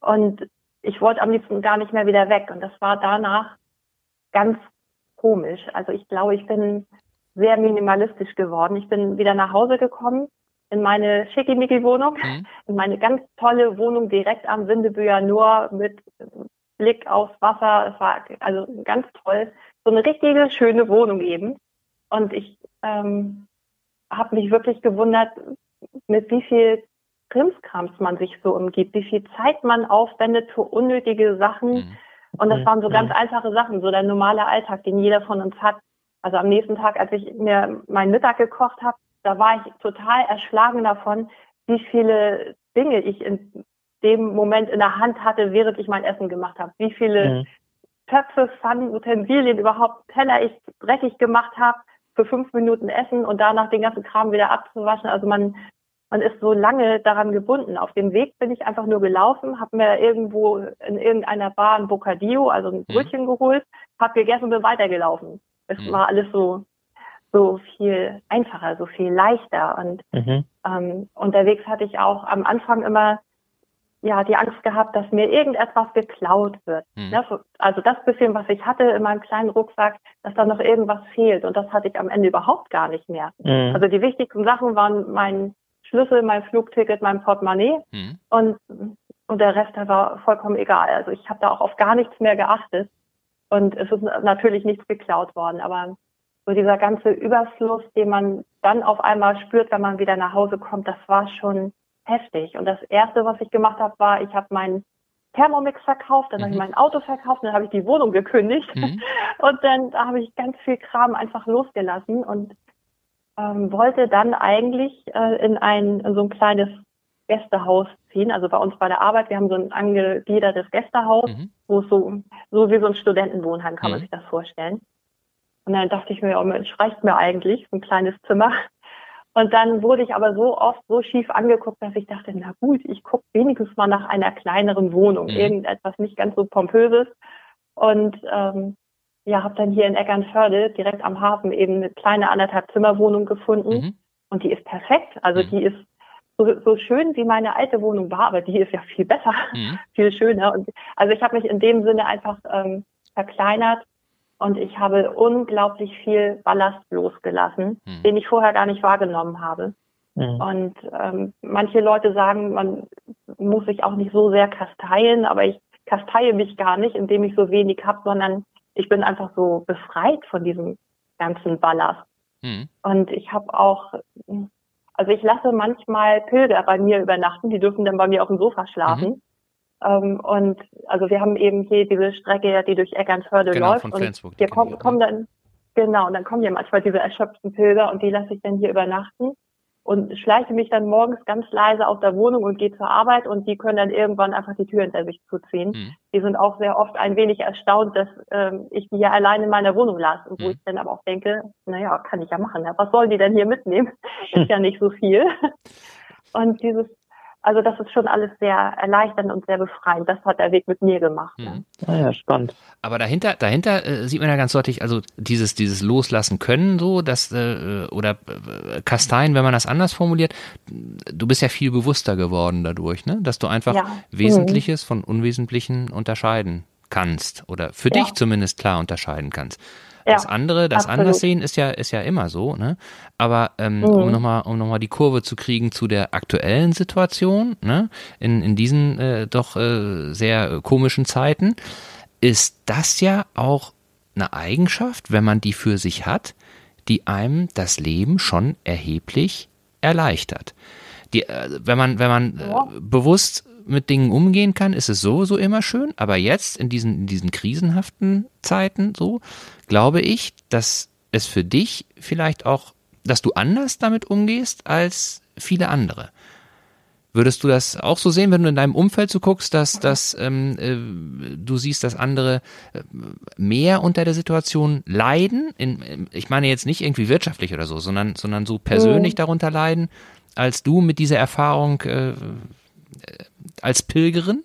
S2: Und ich wollte am liebsten gar nicht mehr wieder weg. Und das war danach ganz komisch. Also ich glaube, ich bin sehr minimalistisch geworden. Ich bin wieder nach Hause gekommen in meine Schickimicki-Wohnung, mhm. in meine ganz tolle Wohnung direkt am Windebüher, nur mit Blick aufs Wasser. Es war also ganz toll. So eine richtige schöne Wohnung eben. Und ich ähm, habe mich wirklich gewundert, mit wie viel Krimskrams man sich so umgibt, wie viel Zeit man aufwendet für unnötige Sachen. Mhm. Und das waren so ganz einfache Sachen, so der normale Alltag, den jeder von uns hat. Also am nächsten Tag, als ich mir meinen Mittag gekocht habe, da war ich total erschlagen davon, wie viele Dinge ich in dem Moment in der Hand hatte, während ich mein Essen gemacht habe. Wie viele mhm. Töpfe, Pfannen, Utensilien, überhaupt Teller ich dreckig gemacht habe, für fünf Minuten essen und danach den ganzen Kram wieder abzuwaschen. Also man, man ist so lange daran gebunden. Auf dem Weg bin ich einfach nur gelaufen, habe mir irgendwo in irgendeiner Bar ein Bocadillo, also ein mhm. Brötchen mhm. geholt, habe gegessen und bin weitergelaufen. Es mhm. war alles so so viel einfacher, so viel leichter. Und mhm. ähm, unterwegs hatte ich auch am Anfang immer ja die Angst gehabt, dass mir irgendetwas geklaut wird. Mhm. Ne? Also das bisschen, was ich hatte in meinem kleinen Rucksack, dass da noch irgendwas fehlt. Und das hatte ich am Ende überhaupt gar nicht mehr. Mhm. Also die wichtigsten Sachen waren mein Schlüssel, mein Flugticket, mein Portemonnaie mhm. und und der Rest der war vollkommen egal. Also ich habe da auch auf gar nichts mehr geachtet. Und es ist natürlich nichts geklaut worden, aber so dieser ganze Überfluss, den man dann auf einmal spürt, wenn man wieder nach Hause kommt, das war schon heftig. Und das Erste, was ich gemacht habe, war, ich habe meinen Thermomix verkauft, dann mhm. habe ich mein Auto verkauft, dann habe ich die Wohnung gekündigt mhm. und dann habe ich ganz viel Kram einfach losgelassen und ähm, wollte dann eigentlich äh, in ein in so ein kleines Gästehaus ziehen. Also bei uns bei der Arbeit, wir haben so ein angegliedertes Gästehaus, mhm. wo es so, so wie so ein Studentenwohnheim kann man mhm. sich das vorstellen. Und dann dachte ich mir, oh Mensch, reicht mir eigentlich, so ein kleines Zimmer. Und dann wurde ich aber so oft so schief angeguckt, dass ich dachte, na gut, ich gucke wenigstens mal nach einer kleineren Wohnung, mhm. irgendetwas nicht ganz so pompöses. Und ähm, ja, habe dann hier in Eckernförde direkt am Hafen eben eine kleine anderthalb Zimmerwohnung gefunden. Mhm. Und die ist perfekt. Also mhm. die ist so, so schön, wie meine alte Wohnung war, aber die ist ja viel besser, mhm. viel schöner. Und also ich habe mich in dem Sinne einfach ähm, verkleinert und ich habe unglaublich viel Ballast losgelassen, mhm. den ich vorher gar nicht wahrgenommen habe. Mhm. Und ähm, manche Leute sagen, man muss sich auch nicht so sehr kasteien, aber ich kasteie mich gar nicht, indem ich so wenig habe, sondern ich bin einfach so befreit von diesem ganzen Ballast. Mhm. Und ich habe auch, also ich lasse manchmal Pilger bei mir übernachten, die dürfen dann bei mir auf dem Sofa schlafen. Ähm, und also wir haben eben hier diese Strecke, die durch Eckernförde genau, läuft. Von Flensburg, und hier kommen, kommen dann, genau, und dann kommen ja manchmal diese erschöpften Pilger und die lasse ich dann hier übernachten und schleiche mich dann morgens ganz leise aus der Wohnung und gehe zur Arbeit und die können dann irgendwann einfach die Tür hinter sich zuziehen. Mhm. Die sind auch sehr oft ein wenig erstaunt, dass ähm, ich die ja allein in meiner Wohnung lasse, wo mhm. ich dann aber auch denke, naja, kann ich ja machen. Ja. Was sollen die denn hier mitnehmen? Ist ja nicht so viel. Und dieses also das ist schon alles sehr erleichternd und sehr befreiend. Das hat der Weg mit mir gemacht.
S1: Mhm. Ja, spannend. Aber dahinter, dahinter äh, sieht man ja ganz deutlich, also dieses, dieses Loslassen können so, das äh, oder äh, Kasteien, wenn man das anders formuliert, du bist ja viel bewusster geworden dadurch, ne? Dass du einfach ja. Wesentliches mhm. von Unwesentlichen unterscheiden kannst oder für ja. dich zumindest klar unterscheiden kannst. Das ja, andere, das absolut. anders sehen ist ja, ist ja immer so, ne? Aber ähm, mhm. um nochmal, um noch mal die Kurve zu kriegen zu der aktuellen Situation, ne? In, in diesen äh, doch äh, sehr komischen Zeiten, ist das ja auch eine Eigenschaft, wenn man die für sich hat, die einem das Leben schon erheblich erleichtert. Die, äh, wenn man, wenn man äh, ja. bewusst mit Dingen umgehen kann, ist es sowieso immer schön. Aber jetzt in diesen, in diesen krisenhaften Zeiten so, glaube ich, dass es für dich vielleicht auch, dass du anders damit umgehst als viele andere. Würdest du das auch so sehen, wenn du in deinem Umfeld so guckst, dass, dass ähm, äh, du siehst, dass andere äh, mehr unter der Situation leiden? In, ich meine jetzt nicht irgendwie wirtschaftlich oder so, sondern, sondern so persönlich mhm. darunter leiden, als du mit dieser Erfahrung äh, als Pilgerin?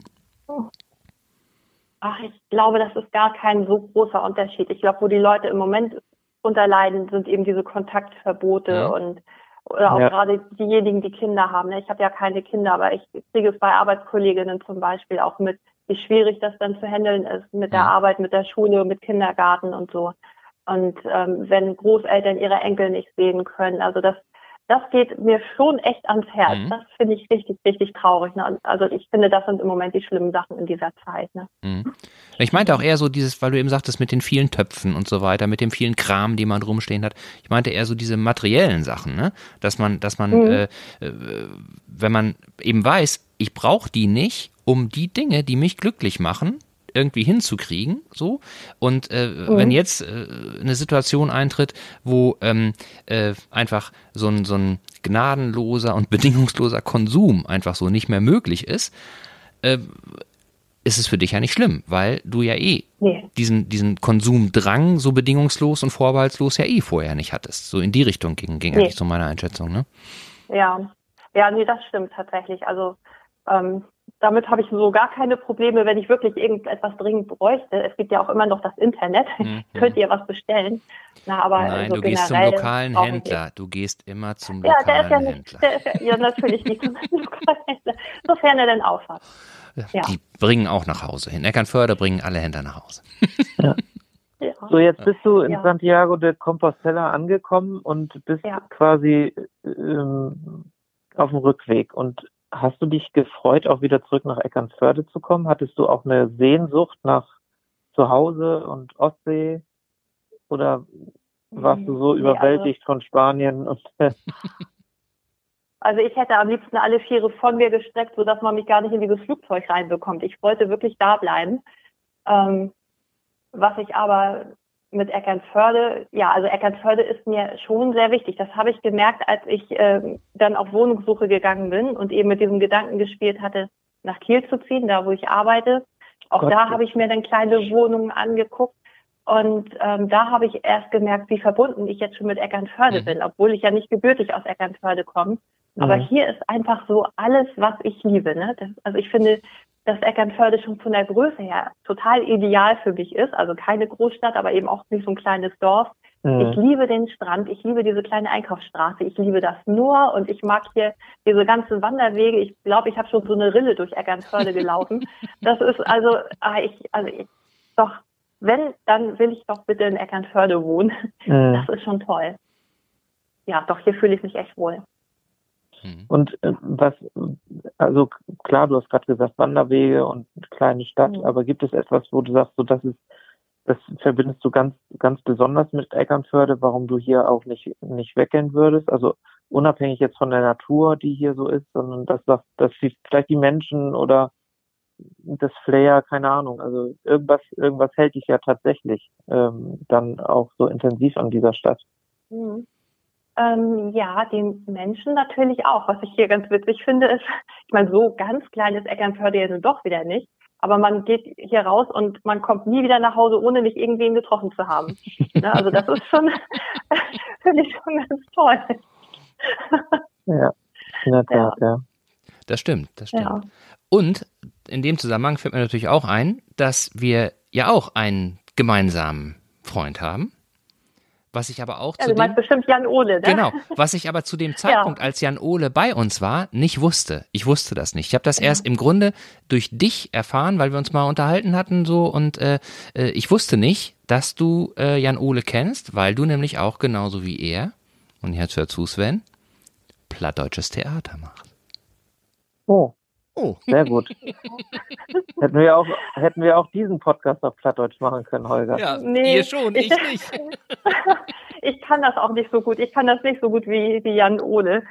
S2: Ach, ich glaube, das ist gar kein so großer Unterschied. Ich glaube, wo die Leute im Moment unterleiden, sind eben diese Kontaktverbote ja. und oder auch ja. gerade diejenigen, die Kinder haben. Ich habe ja keine Kinder, aber ich kriege es bei Arbeitskolleginnen zum Beispiel auch mit, wie schwierig das dann zu handeln ist mit der Arbeit, mit der Schule, mit Kindergarten und so. Und ähm, wenn Großeltern ihre Enkel nicht sehen können, also das das geht mir schon echt ans Herz. Mhm. Das finde ich richtig, richtig traurig. Ne? Also ich finde, das sind im Moment die schlimmen Sachen in dieser Zeit. Ne?
S1: Mhm. Ich meinte auch eher so dieses, weil du eben sagtest, mit den vielen Töpfen und so weiter, mit dem vielen Kram, die man rumstehen hat. Ich meinte eher so diese materiellen Sachen, ne? Dass man, dass man, mhm. äh, äh wenn man eben weiß, ich brauche die nicht, um die Dinge, die mich glücklich machen, irgendwie hinzukriegen, so. Und äh, mhm. wenn jetzt äh, eine Situation eintritt, wo ähm, äh, einfach so ein, so ein gnadenloser und bedingungsloser Konsum einfach so nicht mehr möglich ist, äh, ist es für dich ja nicht schlimm, weil du ja eh nee. diesen, diesen Konsumdrang so bedingungslos und vorbehaltslos ja eh vorher nicht hattest. So in die Richtung ging, ging nee. eigentlich so meine Einschätzung, ne?
S2: Ja, ja, nee, das stimmt tatsächlich. Also ähm, damit habe ich so gar keine Probleme, wenn ich wirklich irgendetwas dringend bräuchte. Es gibt ja auch immer noch das Internet. Mhm. Könnt ihr was bestellen?
S1: Na, aber Nein, so du gehst zum lokalen Händler. Du gehst immer zum ja, lokalen der ist ja nicht, Händler. Der ist ja, ja, natürlich nicht zum lokalen Händler, sofern er denn aufhat. Ja. Die bringen auch nach Hause hin. Eckernförde bringen alle Händler nach Hause.
S3: Ja. Ja. So, jetzt bist du in ja. Santiago de Compostela angekommen und bist ja. quasi ähm, auf dem Rückweg. Und hast du dich gefreut, auch wieder zurück nach Eckernförde zu kommen? Hattest du auch eine Sehnsucht nach Zuhause und Ostsee? Oder warst du so nee, überwältigt also, von Spanien?
S2: Also ich hätte am liebsten alle Viere von mir gestreckt, sodass man mich gar nicht in dieses Flugzeug reinbekommt. Ich wollte wirklich da bleiben. Ähm, was ich aber mit Eckernförde, ja, also Eckernförde ist mir schon sehr wichtig. Das habe ich gemerkt, als ich äh, dann auf Wohnungssuche gegangen bin und eben mit diesem Gedanken gespielt hatte, nach Kiel zu ziehen, da wo ich arbeite. Auch Gott, da habe ich mir dann kleine Wohnungen angeguckt und ähm, da habe ich erst gemerkt, wie verbunden ich jetzt schon mit Eckernförde mhm. bin, obwohl ich ja nicht gebürtig aus Eckernförde komme. Aber mhm. hier ist einfach so alles, was ich liebe. Ne? Das, also ich finde, dass Eckernförde schon von der Größe her total ideal für mich ist. Also keine Großstadt, aber eben auch nicht so ein kleines Dorf. Mhm. Ich liebe den Strand, ich liebe diese kleine Einkaufsstraße, ich liebe das nur und ich mag hier diese ganzen Wanderwege. Ich glaube, ich habe schon so eine Rille durch Eckernförde gelaufen. das ist also, ah, ich, also ich, doch, wenn, dann will ich doch bitte in Eckernförde wohnen. Mhm. Das ist schon toll. Ja, doch, hier fühle ich mich echt wohl.
S3: Mhm. Und äh, was, also klar, du hast gerade gesagt Wanderwege und kleine Stadt, mhm. aber gibt es etwas, wo du sagst, so das ist, das verbindest du ganz, ganz besonders mit Eckernförde, warum du hier auch nicht, nicht weggehen würdest? Also unabhängig jetzt von der Natur, die hier so ist, sondern dass, dass, dass vielleicht die Menschen oder das Flair, keine Ahnung, also irgendwas, irgendwas hält dich ja tatsächlich ähm, dann auch so intensiv an dieser Stadt.
S2: Mhm. Ähm, ja, die Menschen natürlich auch. Was ich hier ganz witzig finde, ist, ich meine, so ganz kleines Eckernförde ja nun doch wieder nicht. Aber man geht hier raus und man kommt nie wieder nach Hause, ohne nicht irgendwen getroffen zu haben. ne, also das ist schon, finde ich schon ganz toll.
S1: ja, in der Tat, ja. ja. Das stimmt, das stimmt. Ja. Und in dem Zusammenhang fällt mir natürlich auch ein, dass wir ja auch einen gemeinsamen Freund haben. Was ich aber auch
S2: ja,
S1: zu
S2: du meinst dem, bestimmt Jan Ole, ne?
S1: Genau, was ich aber zu dem Zeitpunkt, ja. als Jan Ole bei uns war, nicht wusste. Ich wusste das nicht. Ich habe das ja. erst im Grunde durch dich erfahren, weil wir uns mal unterhalten hatten so und äh, äh, ich wusste nicht, dass du äh, Jan Ole kennst, weil du nämlich auch genauso wie er, und jetzt hör zu Sven, plattdeutsches Theater machst.
S3: Oh. Oh. Sehr gut. hätten, wir auch, hätten wir auch diesen Podcast auf Plattdeutsch machen können, Holger.
S1: Ja, nee, ihr schon, ich nicht.
S2: ich kann das auch nicht so gut. Ich kann das nicht so gut wie, wie Jan Ole.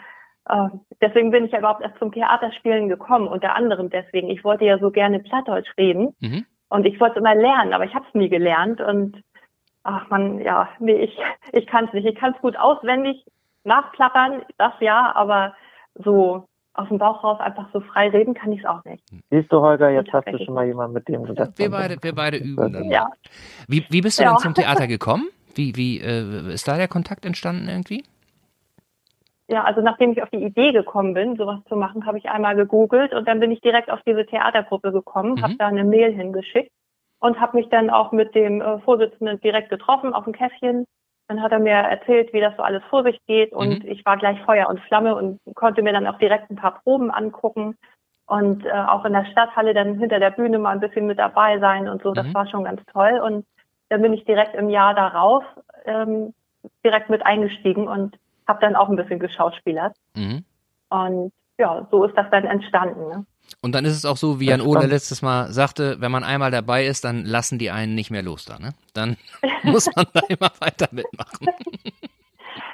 S2: Uh, deswegen bin ich ja überhaupt erst zum Theaterspielen gekommen, unter anderem deswegen. Ich wollte ja so gerne Plattdeutsch reden mhm. und ich wollte es immer lernen, aber ich habe es nie gelernt und ach man, ja, nee, ich, ich kann es nicht. Ich kann es gut auswendig nachplappern, das ja, aber so aus dem Bauch raus einfach so frei reden kann ich es auch nicht.
S3: Siehst du, Holger, jetzt hast du schon mal jemanden, mit dem du das
S1: Wir beide, wir beide üben
S2: dann. Ja.
S1: Wie, wie bist du ja. dann zum Theater gekommen? Wie, wie äh, ist da der Kontakt entstanden irgendwie?
S2: Ja, also nachdem ich auf die Idee gekommen bin, sowas zu machen, habe ich einmal gegoogelt und dann bin ich direkt auf diese Theatergruppe gekommen, mhm. habe da eine Mail hingeschickt und habe mich dann auch mit dem äh, Vorsitzenden direkt getroffen auf dem Käffchen dann hat er mir erzählt, wie das so alles vor sich geht und mhm. ich war gleich Feuer und Flamme und konnte mir dann auch direkt ein paar Proben angucken und äh, auch in der Stadthalle dann hinter der Bühne mal ein bisschen mit dabei sein und so. Das mhm. war schon ganz toll und dann bin ich direkt im Jahr darauf ähm, direkt mit eingestiegen und habe dann auch ein bisschen geschauspielert. Mhm. Und ja, so ist das dann entstanden. Ne?
S1: Und dann ist es auch so, wie Jan Ole letztes Mal sagte, wenn man einmal dabei ist, dann lassen die einen nicht mehr los da, ne? Dann muss man da immer weiter mitmachen.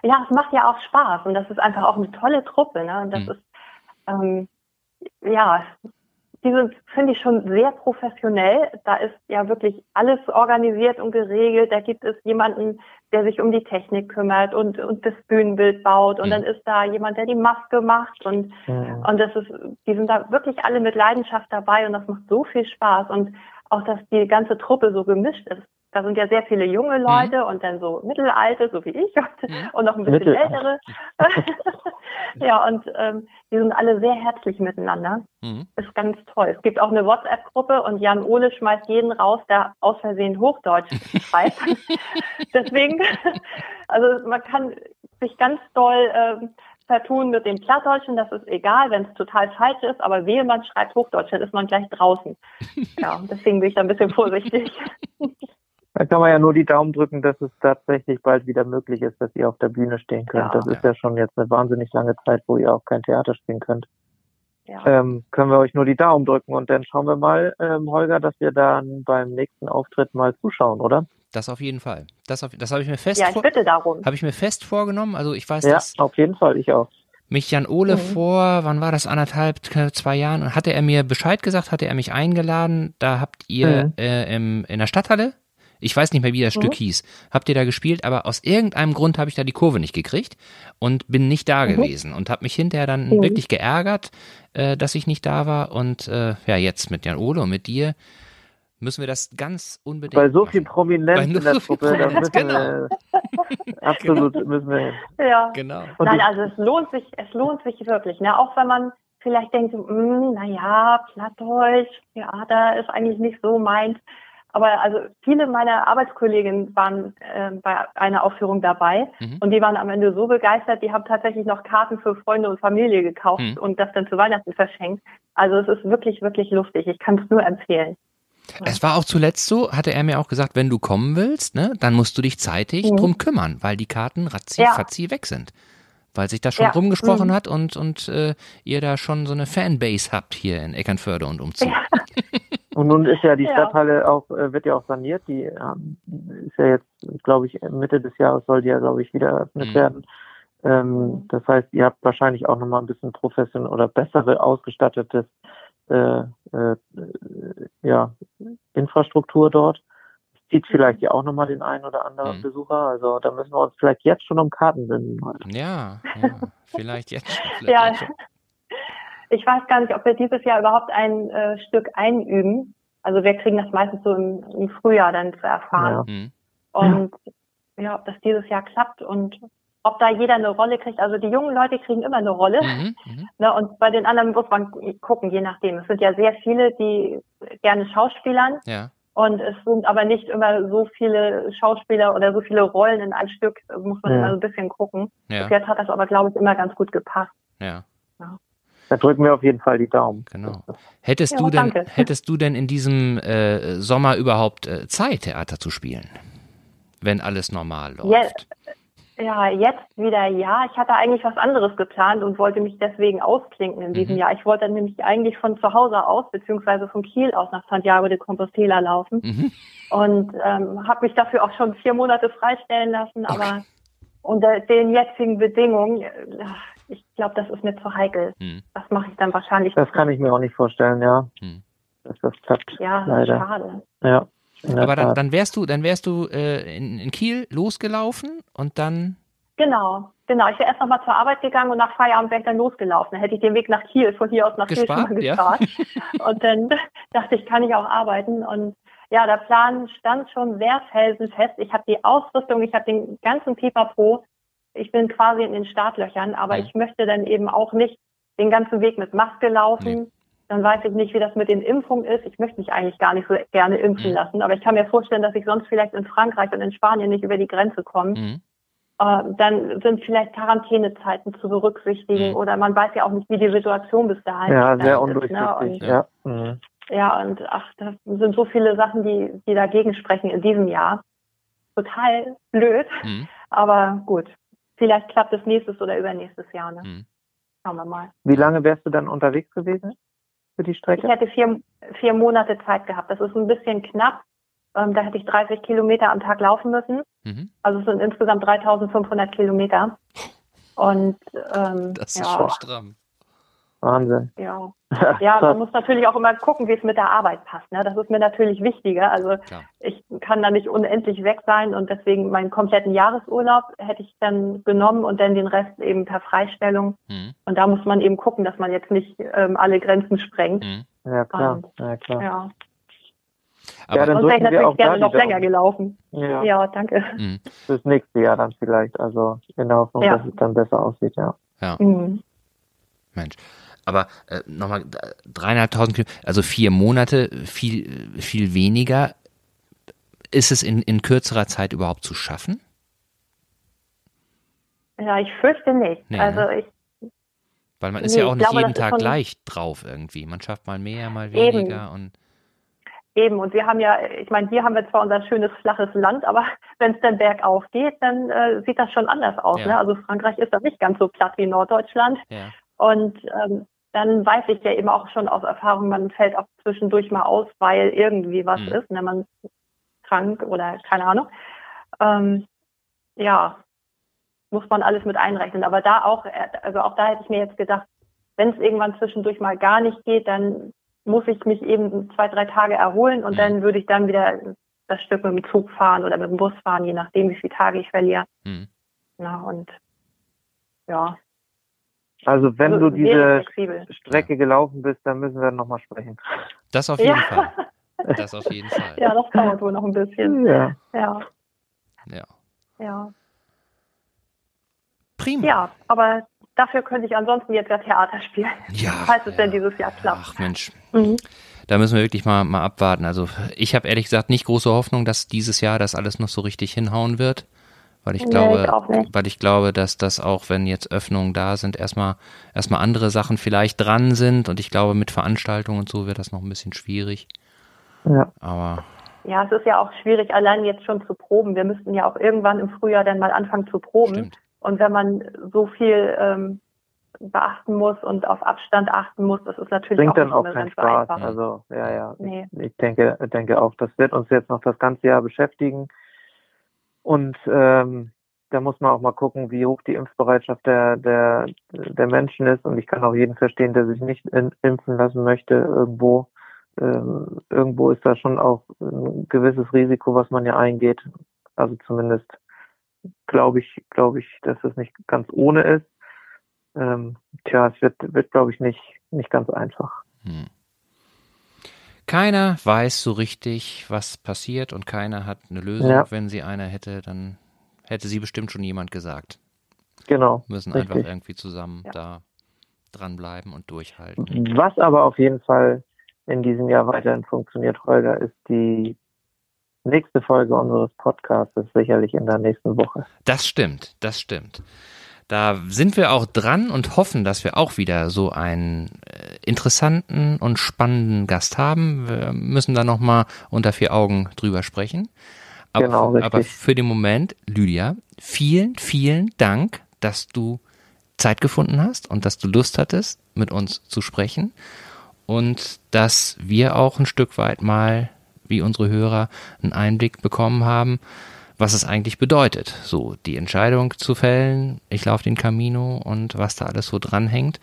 S2: Ja, es macht ja auch Spaß und das ist einfach auch eine tolle Truppe, ne? Und das mhm. ist, ähm, ja, die sind, finde ich, schon sehr professionell. Da ist ja wirklich alles organisiert und geregelt. Da gibt es jemanden, der sich um die Technik kümmert und, und das Bühnenbild baut. Und mhm. dann ist da jemand, der die Maske macht. Und, mhm. und das ist, die sind da wirklich alle mit Leidenschaft dabei und das macht so viel Spaß. Und auch, dass die ganze Truppe so gemischt ist da sind ja sehr viele junge Leute mhm. und dann so mittelalte, so wie ich, und, mhm. und noch ein bisschen ältere. ja, und ähm, die sind alle sehr herzlich miteinander. Mhm. Ist ganz toll. Es gibt auch eine WhatsApp-Gruppe und Jan Ole schmeißt jeden raus, der aus Versehen Hochdeutsch schreibt. Deswegen, also man kann sich ganz doll ähm, vertun mit dem Plattdeutschen, das ist egal, wenn es total falsch ist, aber wehe, man schreibt Hochdeutsch, dann ist man gleich draußen. Ja, deswegen bin ich da ein bisschen vorsichtig.
S3: Da kann man ja nur die Daumen drücken, dass es tatsächlich bald wieder möglich ist, dass ihr auf der Bühne stehen könnt. Ja, das ja. ist ja schon jetzt eine wahnsinnig lange Zeit, wo ihr auch kein Theater spielen könnt. Ja. Ähm, können wir euch nur die Daumen drücken und dann schauen wir mal, ähm, Holger, dass wir dann beim nächsten Auftritt mal zuschauen, oder?
S1: Das auf jeden Fall. Das, das habe ich mir fest
S2: ja, ich bitte darum.
S1: Habe ich mir fest vorgenommen. Also ich weiß,
S3: ja,
S1: dass
S3: auf jeden Fall, ich auch.
S1: Mich Jan Ole mhm. vor, wann war das anderthalb, zwei Jahren, hatte er mir Bescheid gesagt, hatte er mich eingeladen. Da habt ihr mhm. äh, im, in der Stadthalle ich weiß nicht mehr, wie das mhm. Stück hieß. Habt ihr da gespielt, aber aus irgendeinem Grund habe ich da die Kurve nicht gekriegt und bin nicht da mhm. gewesen und habe mich hinterher dann mhm. wirklich geärgert, äh, dass ich nicht da war. Und äh, ja, jetzt mit Jan Ole und mit dir müssen wir das ganz unbedingt.
S3: Bei so viel Prominenz in der Truppe, da müssen genau. wir absolut müssen wir hin.
S2: Ja, genau. Und Nein, also es lohnt sich, es lohnt sich wirklich. Ne? Auch wenn man vielleicht denkt, hm, naja, Plattdeutsch, Theater ist eigentlich nicht so meins. Aber also viele meiner Arbeitskolleginnen waren äh, bei einer Aufführung dabei mhm. und die waren am Ende so begeistert, die haben tatsächlich noch Karten für Freunde und Familie gekauft mhm. und das dann zu Weihnachten verschenkt. Also es ist wirklich, wirklich lustig. Ich kann es nur empfehlen.
S1: Es war auch zuletzt so, hatte er mir auch gesagt, wenn du kommen willst, ne, dann musst du dich zeitig mhm. drum kümmern, weil die Karten ratzi ja. fatzi weg sind. Weil sich das schon ja. rumgesprochen mhm. hat und, und äh, ihr da schon so eine Fanbase habt hier in Eckernförde und Umziehen. Ja.
S3: Und nun ist ja die ja. Stadthalle auch, äh, wird ja auch saniert. Die ähm, ist ja jetzt, glaube ich, Mitte des Jahres soll die ja, glaube ich, wieder eröffnet mhm. werden. Ähm, das heißt, ihr habt wahrscheinlich auch nochmal ein bisschen professionell oder bessere ausgestattetes äh, äh, ja, Infrastruktur dort. Das zieht vielleicht ja auch nochmal den einen oder anderen mhm. Besucher. Also da müssen wir uns vielleicht jetzt schon um Karten binden.
S1: Ja, ja, vielleicht jetzt. Vielleicht
S2: ja. Jetzt schon. Ich weiß gar nicht, ob wir dieses Jahr überhaupt ein äh, Stück einüben. Also wir kriegen das meistens so im, im Frühjahr dann zu erfahren. Ja. Mhm. Und ja, ob das dieses Jahr klappt und ob da jeder eine Rolle kriegt. Also die jungen Leute kriegen immer eine Rolle. Mhm, mhm. ne, und bei den anderen muss man gucken, je nachdem. Es sind ja sehr viele, die gerne Schauspielern. Ja. Und es sind aber nicht immer so viele Schauspieler oder so viele Rollen in ein Stück. Da muss man ja. immer so ein bisschen gucken. Ja. Bis jetzt hat das aber, glaube ich, immer ganz gut gepasst.
S1: Ja. ja.
S3: Da drücken wir auf jeden Fall die Daumen.
S1: Genau. Hättest ja, du denn, danke. hättest du denn in diesem äh, Sommer überhaupt äh, Zeit, Theater zu spielen? Wenn alles normal läuft?
S2: Ja, ja, jetzt wieder ja. Ich hatte eigentlich was anderes geplant und wollte mich deswegen ausklinken in diesem mhm. Jahr. Ich wollte nämlich eigentlich von zu Hause aus, beziehungsweise von Kiel aus nach Santiago de Compostela laufen. Mhm. Und ähm, habe mich dafür auch schon vier Monate freistellen lassen, okay. aber unter den jetzigen Bedingungen, äh, ich glaube, das ist mir zu heikel. Hm. Das mache ich dann wahrscheinlich.
S3: Das kann ich mir auch nicht vorstellen, ja. Hm. Dass das klappt.
S2: Ja, leider. schade.
S3: Ja.
S1: Aber dann, dann, wärst du, dann wärst du äh, in, in, Kiel losgelaufen und dann.
S2: Genau, genau. Ich wäre erst nochmal zur Arbeit gegangen und nach Feierabend wäre ich dann losgelaufen. Dann hätte ich den Weg nach Kiel, von hier aus nach Gespart, Kiel schon mal Ja. und dann dachte ich, kann ich auch arbeiten. Und ja, der Plan stand schon sehr felsenfest. Ich habe die Ausrüstung, ich habe den ganzen Pipapo ich bin quasi in den Startlöchern, aber ja. ich möchte dann eben auch nicht den ganzen Weg mit Maske laufen. Nee. Dann weiß ich nicht, wie das mit den Impfungen ist. Ich möchte mich eigentlich gar nicht so gerne impfen mhm. lassen, aber ich kann mir vorstellen, dass ich sonst vielleicht in Frankreich und in Spanien nicht über die Grenze komme. Mhm. Äh, dann sind vielleicht Quarantänezeiten zu berücksichtigen mhm. oder man weiß ja auch nicht, wie die Situation bis dahin
S3: ja, ist. Ja, sehr undurchsichtig. Ne?
S2: ja. Mhm. ja, und ach, das sind so viele Sachen, die, die dagegen sprechen in diesem Jahr. Total blöd, mhm. aber gut vielleicht klappt es nächstes oder übernächstes Jahr. Ne? Hm. Schauen wir mal.
S3: Wie lange wärst du dann unterwegs gewesen für die Strecke?
S2: Ich hätte vier, vier Monate Zeit gehabt. Das ist ein bisschen knapp. Ähm, da hätte ich 30 Kilometer am Tag laufen müssen. Mhm. Also es sind insgesamt 3500 Kilometer. Und ähm,
S1: das ist ja, schon stramm.
S3: Wahnsinn.
S2: Ja. Ja, man muss natürlich auch immer gucken, wie es mit der Arbeit passt. Ne? Das ist mir natürlich wichtiger. Also
S1: Klar.
S2: ich kann da nicht unendlich weg sein und deswegen meinen kompletten Jahresurlaub hätte ich dann genommen und dann den Rest eben per Freistellung.
S1: Mhm.
S2: Und da muss man eben gucken, dass man jetzt nicht ähm, alle Grenzen sprengt.
S1: Mhm.
S3: Ja, klar.
S2: Und-
S3: Ja, klar.
S2: Ja.
S1: Aber,
S3: dann
S2: Sonst wäre ich natürlich gerne noch länger gelaufen.
S3: Ja.
S2: Ja, danke.
S1: mhm.
S3: Fürs nächste Jahr dann vielleicht. Also in der Hoffnung,
S2: Ja.
S3: dass es dann besser aussieht, ja.
S1: ja,
S2: Mhm.
S1: Mensch. Aber äh, nochmal, dreieinhalbtausend Kilometer, also vier Monate, viel, viel weniger. Ist es in, in kürzerer Zeit überhaupt zu schaffen?
S2: Ja, ich fürchte nicht.
S1: Nee,
S2: also
S1: ne?
S2: ich
S1: Weil man ist
S2: Nee,
S1: ja auch
S2: ich
S1: nicht
S2: glaube,
S1: jeden Tag gleich drauf irgendwie. Man schafft mal mehr, mal
S2: Eben.
S1: weniger und
S2: Eben, und wir haben ja, ich meine, hier haben wir zwar unser schönes flaches Land, aber wenn es dann bergauf geht, dann äh, sieht das schon anders aus.
S1: Ja.
S2: Ne? Also Frankreich ist doch nicht ganz so platt wie Norddeutschland.
S1: ja.
S2: Und ähm, dann weiß ich ja eben auch schon aus Erfahrung, man fällt auch zwischendurch mal aus, weil irgendwie was
S1: Mhm.
S2: ist, ne? man ist krank oder keine Ahnung. Ähm, ja, muss man alles mit einrechnen. Aber da auch, äh, also auch da hätte ich mir jetzt gedacht, wenn es irgendwann zwischendurch mal gar nicht geht, dann muss ich mich eben zwei, drei Tage erholen und
S1: Mhm.
S2: dann würde ich dann wieder das Stück mit dem Zug fahren oder mit dem Bus fahren, je nachdem, wie viele Tage ich verliere.
S1: Hm.
S2: Na, und ja,
S3: Also wenn
S2: also
S3: du diese. Strecke gelaufen bist, dann müssen wir nochmal sprechen.
S1: Das auf jeden
S2: Ja.
S1: Fall. Das auf jeden Fall.
S2: Ja, das dauert wohl noch ein bisschen.
S3: Ja.
S2: Ja,
S1: Ja.
S2: ja.
S1: Prima.
S2: Ja, aber dafür könnte ich ansonsten jetzt ja Theater spielen,
S1: Ja,
S2: falls es
S1: ja.
S2: denn dieses Jahr klappt.
S1: Ach Mensch,
S2: Mhm.
S1: da müssen wir wirklich mal, mal abwarten. Also ich habe ehrlich gesagt nicht große Hoffnung, dass dieses Jahr das alles noch so richtig hinhauen wird. Weil ich
S2: Nee,
S1: glaube,
S2: ich
S1: weil ich glaube, dass das auch, wenn jetzt Öffnungen da sind, erstmal erstmal andere Sachen vielleicht dran sind und ich glaube, mit Veranstaltungen und so wird das noch ein bisschen schwierig.
S3: Ja.
S1: Aber
S2: Ja, es ist ja auch schwierig, allein jetzt schon zu proben. Wir müssten ja auch irgendwann im Frühjahr dann mal anfangen zu proben.
S1: stimmt.
S2: Und wenn man so viel ähm, beachten muss und auf Abstand achten muss, das ist natürlich
S3: Bringt
S2: auch
S3: dann
S2: nicht
S3: auch
S2: immer
S3: keinen Spaß.
S2: einfach.
S3: Also, ja, ja.
S2: Nee.
S3: Ich denke, denke auch, das wird uns jetzt noch das ganze Jahr beschäftigen. Und ähm, da muss man auch mal gucken, wie hoch die Impfbereitschaft der, der, der Menschen ist. Und ich kann auch jeden verstehen, der sich nicht in, impfen lassen möchte. Irgendwo, ähm, irgendwo ist da schon auch ein gewisses Risiko, was man ja eingeht. Also zumindest glaube ich, glaube ich, dass es nicht ganz ohne ist. Ähm, tja, es wird, wird glaube ich, nicht, nicht ganz einfach.
S1: Hm. Keiner weiß so richtig, was passiert und keiner hat eine Lösung.
S3: Ja.
S1: Wenn sie eine hätte, dann hätte sie bestimmt schon jemand gesagt.
S3: Genau.
S1: müssen
S3: Richtig.
S1: einfach irgendwie zusammen
S2: Ja.
S1: da dranbleiben und durchhalten.
S3: Was aber auf jeden Fall in diesem Jahr weiterhin funktioniert, Holger, ist die nächste Folge unseres Podcasts, sicherlich in der nächsten Woche.
S1: Das stimmt, das stimmt. Da sind wir auch dran und hoffen, dass wir auch wieder so einen äh, interessanten und spannenden Gast haben. Wir müssen da nochmal unter vier Augen drüber sprechen. Aber,
S3: Genau,
S1: aber für den Moment, Lydia, vielen, vielen Dank, dass du Zeit gefunden hast und dass du Lust hattest, mit uns zu sprechen und dass wir auch ein Stück weit mal, wie unsere Hörer, einen Einblick bekommen haben, was es eigentlich bedeutet, so die Entscheidung zu fällen, ich laufe den Camino und was da alles so dranhängt.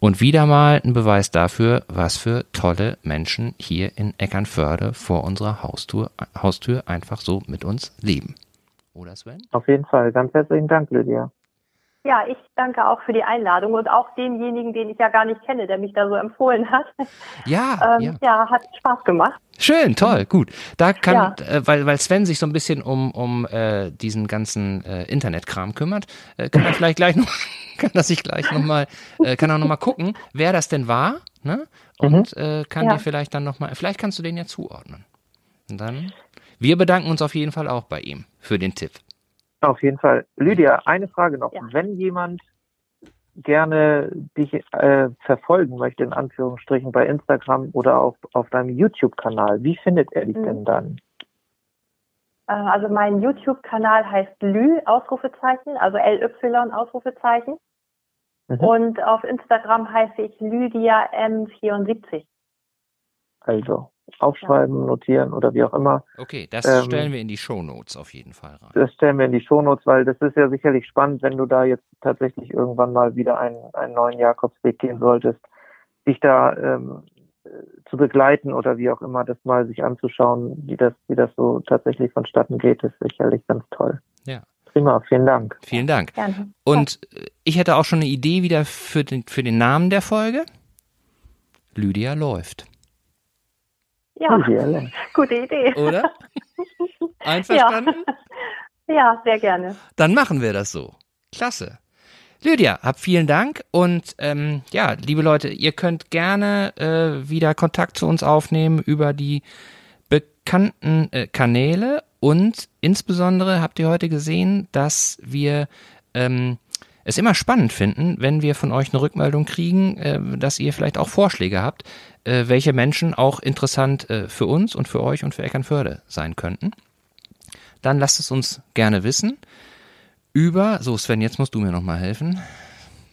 S1: Und wieder mal ein Beweis dafür, was für tolle Menschen hier in Eckernförde vor unserer Haustür, Haustür einfach so mit uns leben. Oder Sven?
S3: Auf jeden Fall. Ganz herzlichen Dank, Lydia.
S2: Ja, ich danke auch für die Einladung und auch demjenigen, den ich ja gar nicht kenne, der mich da so empfohlen hat.
S1: Ja,
S2: Ähm, ja. hat Spaß gemacht.
S1: Schön, toll, gut. Da kann,
S2: Ja.
S1: äh, weil, weil Sven sich so ein bisschen um, um äh, diesen ganzen äh, Internetkram kümmert, äh, kann er vielleicht gleich noch, kann er sich gleich nochmal, äh, kann er nochmal gucken, wer das denn war, ne? Und äh, kann
S2: Ja.
S1: dir vielleicht dann nochmal, vielleicht kannst du den ja zuordnen. Und dann, wir bedanken uns auf jeden Fall auch bei ihm für den Tipp.
S3: Auf jeden Fall. Lydia, eine Frage noch.
S2: Ja.
S3: Wenn jemand gerne dich äh, verfolgen möchte, in Anführungsstrichen, bei Instagram oder auch auf deinem YouTube-Kanal, wie findet er dich
S2: Mhm.
S3: denn dann?
S2: Äh, also mein YouTube-Kanal heißt Lü, Ausrufezeichen, also LY, Ausrufezeichen.
S3: Mhm.
S2: Und auf Instagram heiße ich Lydia M74.
S3: Also aufschreiben, notieren oder wie auch immer.
S1: Okay, das ähm, stellen wir in die Shownotes auf jeden Fall rein.
S3: Das stellen wir in die Shownotes, weil das ist ja sicherlich spannend, wenn du da jetzt tatsächlich irgendwann mal wieder einen, einen neuen Jakobsweg gehen solltest, dich da ähm, zu begleiten oder wie auch immer, das mal sich anzuschauen, wie das, wie das so tatsächlich vonstatten geht, ist sicherlich ganz toll.
S1: Ja.
S3: Prima, vielen Dank.
S1: Vielen Dank. Gerne. Und ich hätte auch schon eine Idee wieder für den, für den Namen der Folge. Lydia läuft.
S2: Ja, gute Idee.
S1: Oder? Einverstanden?
S2: Ja. ja, sehr gerne.
S1: Dann machen wir das so. Klasse. Lydia, hab vielen Dank und ähm, ja, liebe Leute, ihr könnt gerne äh, wieder Kontakt zu uns aufnehmen über die bekannten äh, Kanäle und insbesondere habt ihr heute gesehen, dass wir ähm, es immer spannend finden, wenn wir von euch eine Rückmeldung kriegen, äh, dass ihr vielleicht auch Vorschläge habt, äh, welche Menschen auch interessant äh, für uns und für euch und für Eckernförde sein könnten. Dann lasst es uns gerne wissen über, so Sven, jetzt musst du mir nochmal helfen.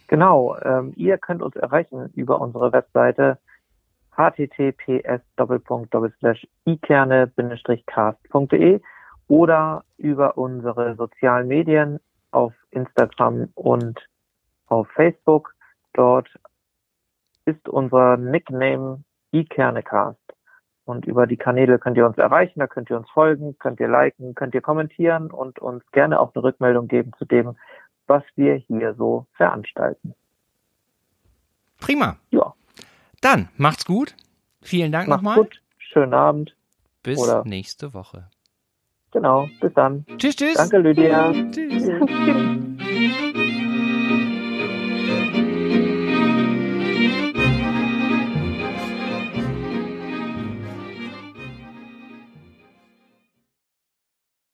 S3: Genau, ähm, ihr könnt uns erreichen über unsere Webseite https ikerne-cast.de oder über unsere sozialen Medien auf Instagram und auf Facebook. Dort ist unser Nickname ikernecast. Und über die Kanäle könnt ihr uns erreichen, da könnt ihr uns folgen, könnt ihr liken, könnt ihr kommentieren und uns gerne auch eine Rückmeldung geben zu dem, was wir hier so veranstalten.
S1: Prima. Ja. Dann macht's gut. Vielen Dank
S3: macht's
S1: nochmal.
S3: Gut. Schönen Abend.
S1: Bis Oder nächste Woche.
S3: Genau, bis dann.
S1: Tschüss, tschüss.
S3: Danke, Lydia. Tschüss.